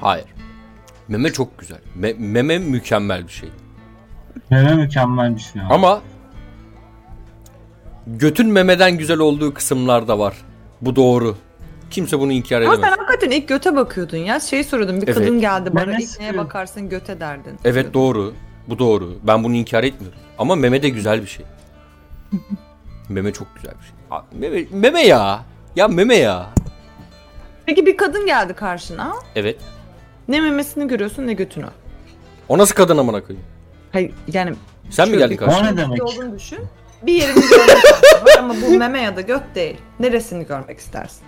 Hayır. Meme çok güzel. Me- meme mükemmel bir şey. Meme mükemmelmiş ya. Ama götün memeden güzel olduğu kısımlar da var. Bu doğru. Kimse bunu inkar Ama edemez. sen hakikaten ilk göte bakıyordun ya. Şey soruyordum bir Evet. kadın geldi bana Memesi. ilk neye bakarsın göte derdin. Evet doğru. Bu doğru. Ben bunu inkar etmiyorum. Ama meme de güzel bir şey. meme çok güzel bir şey. Abi, Meme, meme ya. Ya meme ya. Peki bir kadın geldi karşına. Evet. Ne memesini görüyorsun ne götünü. O nasıl kadın amına koyayım? Hayır yani Sen mi geldin O karşıma? ne demek? olduğunu düşün. Bir yerini görmek istersin var ama bu meme ya da göt değil. Neresini görmek istersin?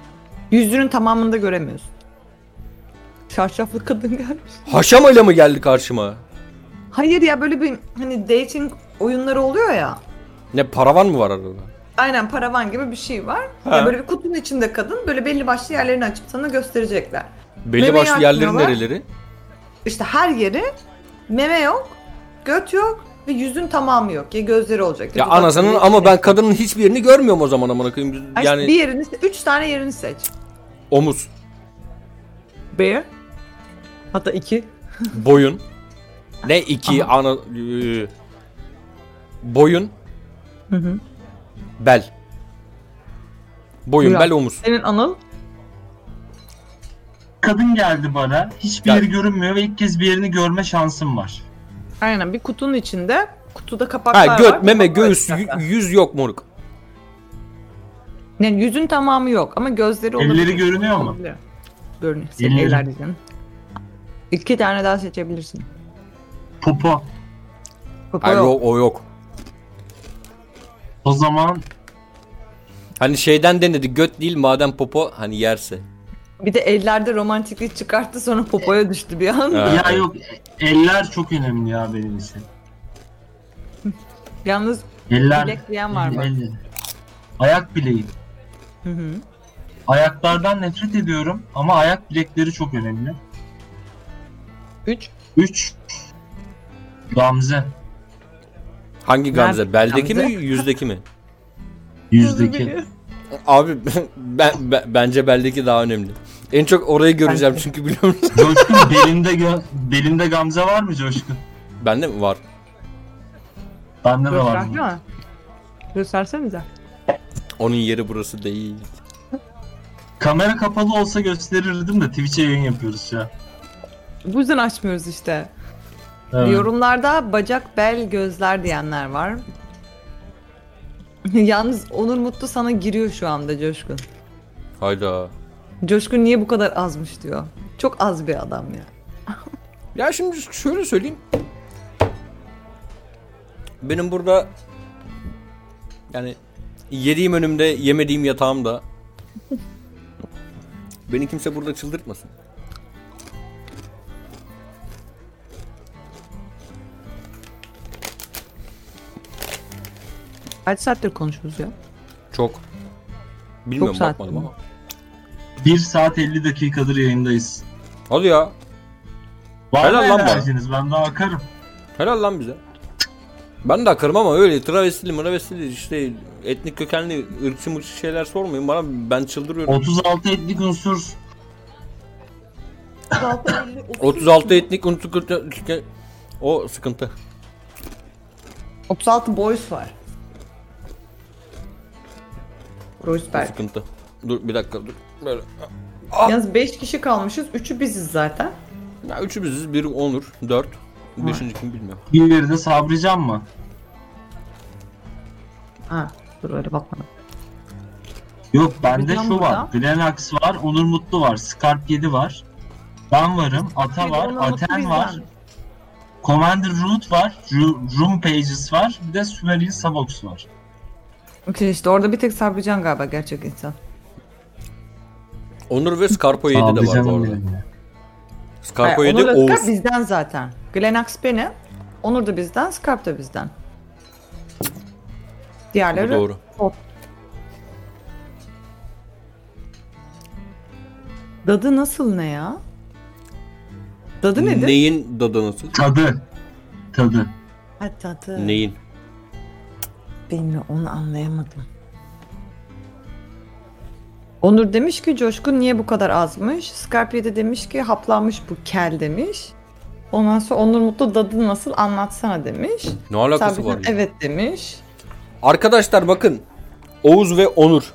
Yüzünün tamamını da göremiyorsun. Şarşaflı kadın gelmiş. Haşamayla mı geldi karşıma? Hayır ya böyle bir hani dating oyunları oluyor ya. Ne paravan mı var arada? Aynen paravan gibi bir şey var. Ha. Ya böyle bir kutunun içinde kadın böyle belli başlı yerlerini açıp sana gösterecekler. Belli Memeyi başlı yerleri açmıyorlar. nereleri? İşte her yeri meme yok, göt yok ve yüzün tamamı yok. Ya gözleri olacak. Ya dudakları, anasının ama ben kadının hiçbir yerini görmüyorum o zaman amına koyayım. Ay Yani bir yerini, üç tane yerini seç. omuz, Bir. Hatta iki. boyun. Ne iki ana Ee, boyun, Hı hı. bel. Boyun, Buyur. bel, omuz. Senin Anıl. Kadın geldi bana. Hiçbir yeri görünmüyor ve ilk kez bir yerini görme şansım var. Aynen bir kutunun içinde. Kutuda kapaklar Ha var. göt, meme, kapakları göğüs, açacaklar. y- yüz yok moruk. Yani yüzün tamamı yok ama gözleri Elleri olabilir. görünüyor mu? Olabilir. Görünüyor. Senin Elleri. eller diyeceksin. İki tane daha seçebilirsin. Popo. Popo Hayır yok. yok, o yok. O zaman Hani şeyden denedi göt değil madem popo hani yerse. Bir de ellerde romantiklik çıkarttı sonra popoya düştü bir an. Ya yok eller çok önemli ya benim için. Yalnız Eller. bilek diyen var mı? eller. Ayak bileği. Hı hı. Ayaklardan nefret ediyorum ama ayak bilekleri çok önemli. Üç. 3 Gamze. Hangi Gamze? Beldeki Gamze? mi yüzdeki mi? Yüzdeki. Abi ben, ben- bence beldeki daha önemli. En çok orayı göreceğim çünkü biliyor musun? Coşkun belinde gö- belinde Gamze var mı Coşkun? Bende mi var? Bende de var. Göstersene mi? Göstersenize. Onun yeri burası değil. Kamera kapalı olsa gösterirdim de Twitch'e yayın yapıyoruz an. Bu yüzden açmıyoruz işte. Evet. Yorumlarda bacak, bel, gözler diyenler var. Yalnız Onur Mutlu sana giriyor şu anda Coşkun. Hayda. Coşkun niye bu kadar azmış diyor. Çok az bir adam ya. Ya şimdi şöyle söyleyeyim. Benim burada yani yediğim önümde yemediğim yatağımda beni kimse burada çıldırtmasın. Kaç saattir konuşuyoruz ya? Çok. Bilmiyorum Çok saat bakmadım mi? ama. 1 saat 50 dakikadır yayındayız. Hadi ya. Var Helal lan bana. enerjiniz? Ben daha akarım. Helal lan bize. Ben de akarım ama öyle travestili mravestili işte etnik kökenli ırkçı mırkçı şeyler sormayın bana ben çıldırıyorum. 36 etnik unsur 36 etnik unsur o sıkıntı. 36 boys var. Royce sıkıntı. Dur bir dakika dur. Böyle. Yalnız 5 kişi kalmışız. 3'ü biziz zaten. Ya üçü biziz. Biri Onur. Dört. Beşinci kim bilmiyorum. bir de Sabrican mı? Ha, dur öyle bakmadım. Yok bende Sabrican şu burada. var. Grenax var, Onur Mutlu var, Scarp 7 var. Ben varım, Ata var, Onur Mutlu Aten bizden. var, Commander Root var, Ru- Room Pages var, bir de Sumerian Savox var. Okey işte orada bir tek Sabrican galiba gerçek insan. Onur ve Scarpo 7 de var bu arada. Scarpo Hayır, 7 Onur Oğuz. bizden zaten. Glenax benim. Onur da bizden, Scarp da bizden. Bu Diğerleri doğru. Dadı nasıl ne ya? Dadı nedir? Neyin dadı nasıl? Tadı. Tadı. Ha tadı. Neyin? Bilmiyorum onu anlayamadım. Onur demiş ki Coşkun niye bu kadar azmış? Scarpia de demiş ki haplanmış bu kel demiş. Ondan sonra Onur Mutlu dadı nasıl anlatsana demiş. Ne alakası Sabrican var evet demiş. Arkadaşlar bakın. Oğuz ve Onur.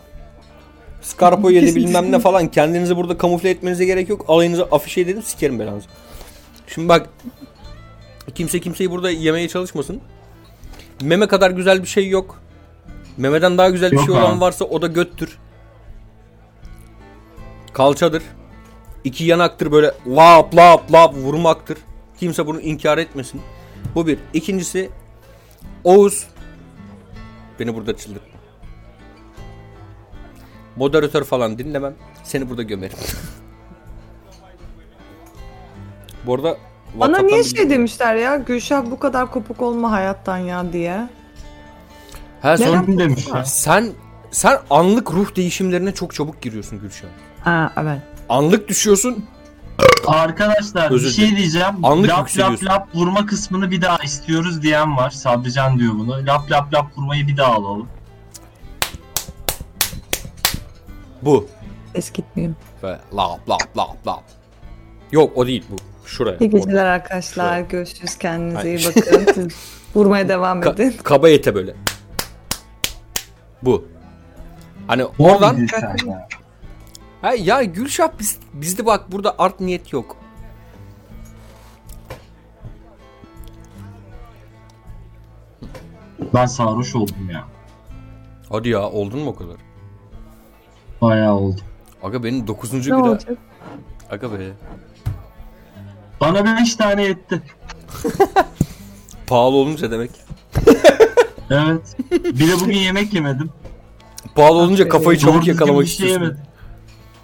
Scarpo 7 bilmem ne falan kendinizi burada kamufle etmenize gerek yok. Alayınızı afişe edelim sikerim belanızı. Şimdi bak. Kimse kimseyi burada yemeye çalışmasın. Meme kadar güzel bir şey yok. Memeden daha güzel bir Yok şey abi. olan varsa o da göttür. Kalçadır. İki yanaktır böyle lap lap lap vurmaktır. Kimse bunu inkar etmesin. Bu bir. İkincisi Oğuz Beni burada çıldırtma. Moderatör falan dinlemem. Seni burada gömerim. Bu arada Bana WhatsApp'tan niye şey demişler ya Gülşah bu kadar kopuk olma hayattan ya diye. Ha sonra Neden? Demiş sen sen anlık ruh değişimlerine çok çabuk giriyorsun Gülşah. Ha evet. Anlık düşüyorsun. Arkadaşlar Özür bir şey diyeceğim. Anlık lap lap yükseliyorsun. lap vurma kısmını bir daha istiyoruz diyen var. Sabrican diyor bunu. Lap lap lap vurmayı bir daha alalım. Bu. Ses gitmiyor. Ve lap lap lap lap. Yok o değil bu. Şuraya. İyi geceler arkadaşlar. Şuraya. Görüşürüz. Kendinize iyi bakın. Siz vurmaya devam Ka- edin. kaba ete böyle. Bu. Hani oradan ha, ya Gülşah biz, bizde bak burada art niyet yok. Ben sarhoş oldum ya. Hadi ya oldun mu o kadar? Bayağı oldu. Aga benim 9. Ne bira. olacak? Aga be. Bana 5 tane yetti. Pahalı olunca demek. Evet. Bir de bugün yemek yemedim. Pahalı olunca kafayı Doğru çabuk düzgün yakalamak bir şey istiyorsun. yemedim.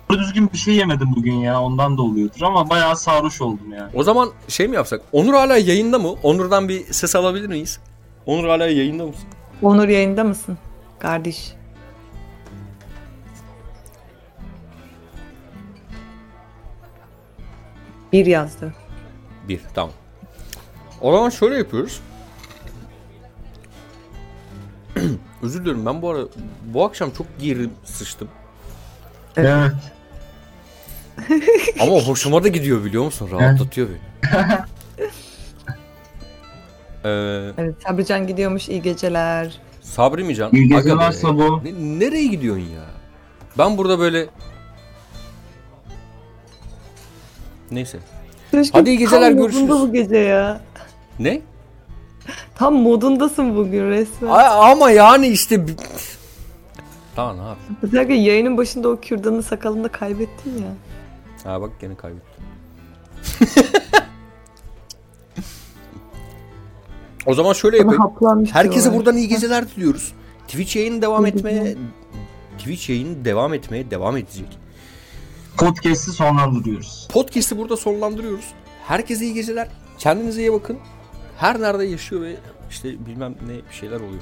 Doğru düzgün bir şey yemedim bugün ya. Ondan da oluyordur ama bayağı sarhoş oldum ya. O zaman şey mi yapsak? Onur hala yayında mı? Onur'dan bir ses alabilir miyiz? Onur hala yayında mısın? Onur yayında mısın? Kardeş. Bir yazdı. Bir, tamam. O zaman şöyle yapıyoruz. Özür dilerim ben bu ara bu akşam çok gerildim sıçtım. Evet. Ama hoşuma da gidiyor biliyor musun? Rahatlatıyor beni. ee, Evet Sabrican gidiyormuş. iyi geceler. Sabri mi Can? İyi Aga geceler be. Sabo. Ne- nereye gidiyorsun ya? Ben burada böyle... Neyse. Keşke Hadi iyi geceler, tam görüşürüz. modunda bu gece ya. Ne? Tam modundasın bugün resmen. A- ama yani işte... bi- Tamam yapayım? Özellikle yayının başında o kürdanın sakalını da kaybettin ya. Ha bak gene kaybettim. o zaman şöyle Bana yapayım. haplanmış Herkese diyorlar. buradan iyi geceler diliyoruz. Twitch yayını devam etmeye. Twitch yayını devam etmeye devam edecek. Podcast'i sonlandırıyoruz. Podcast'i burada sonlandırıyoruz. Herkese iyi geceler. Kendinize iyi bakın. Her nerede yaşıyor ve işte bilmem ne bir şeyler oluyor.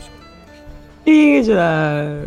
İyi geceler.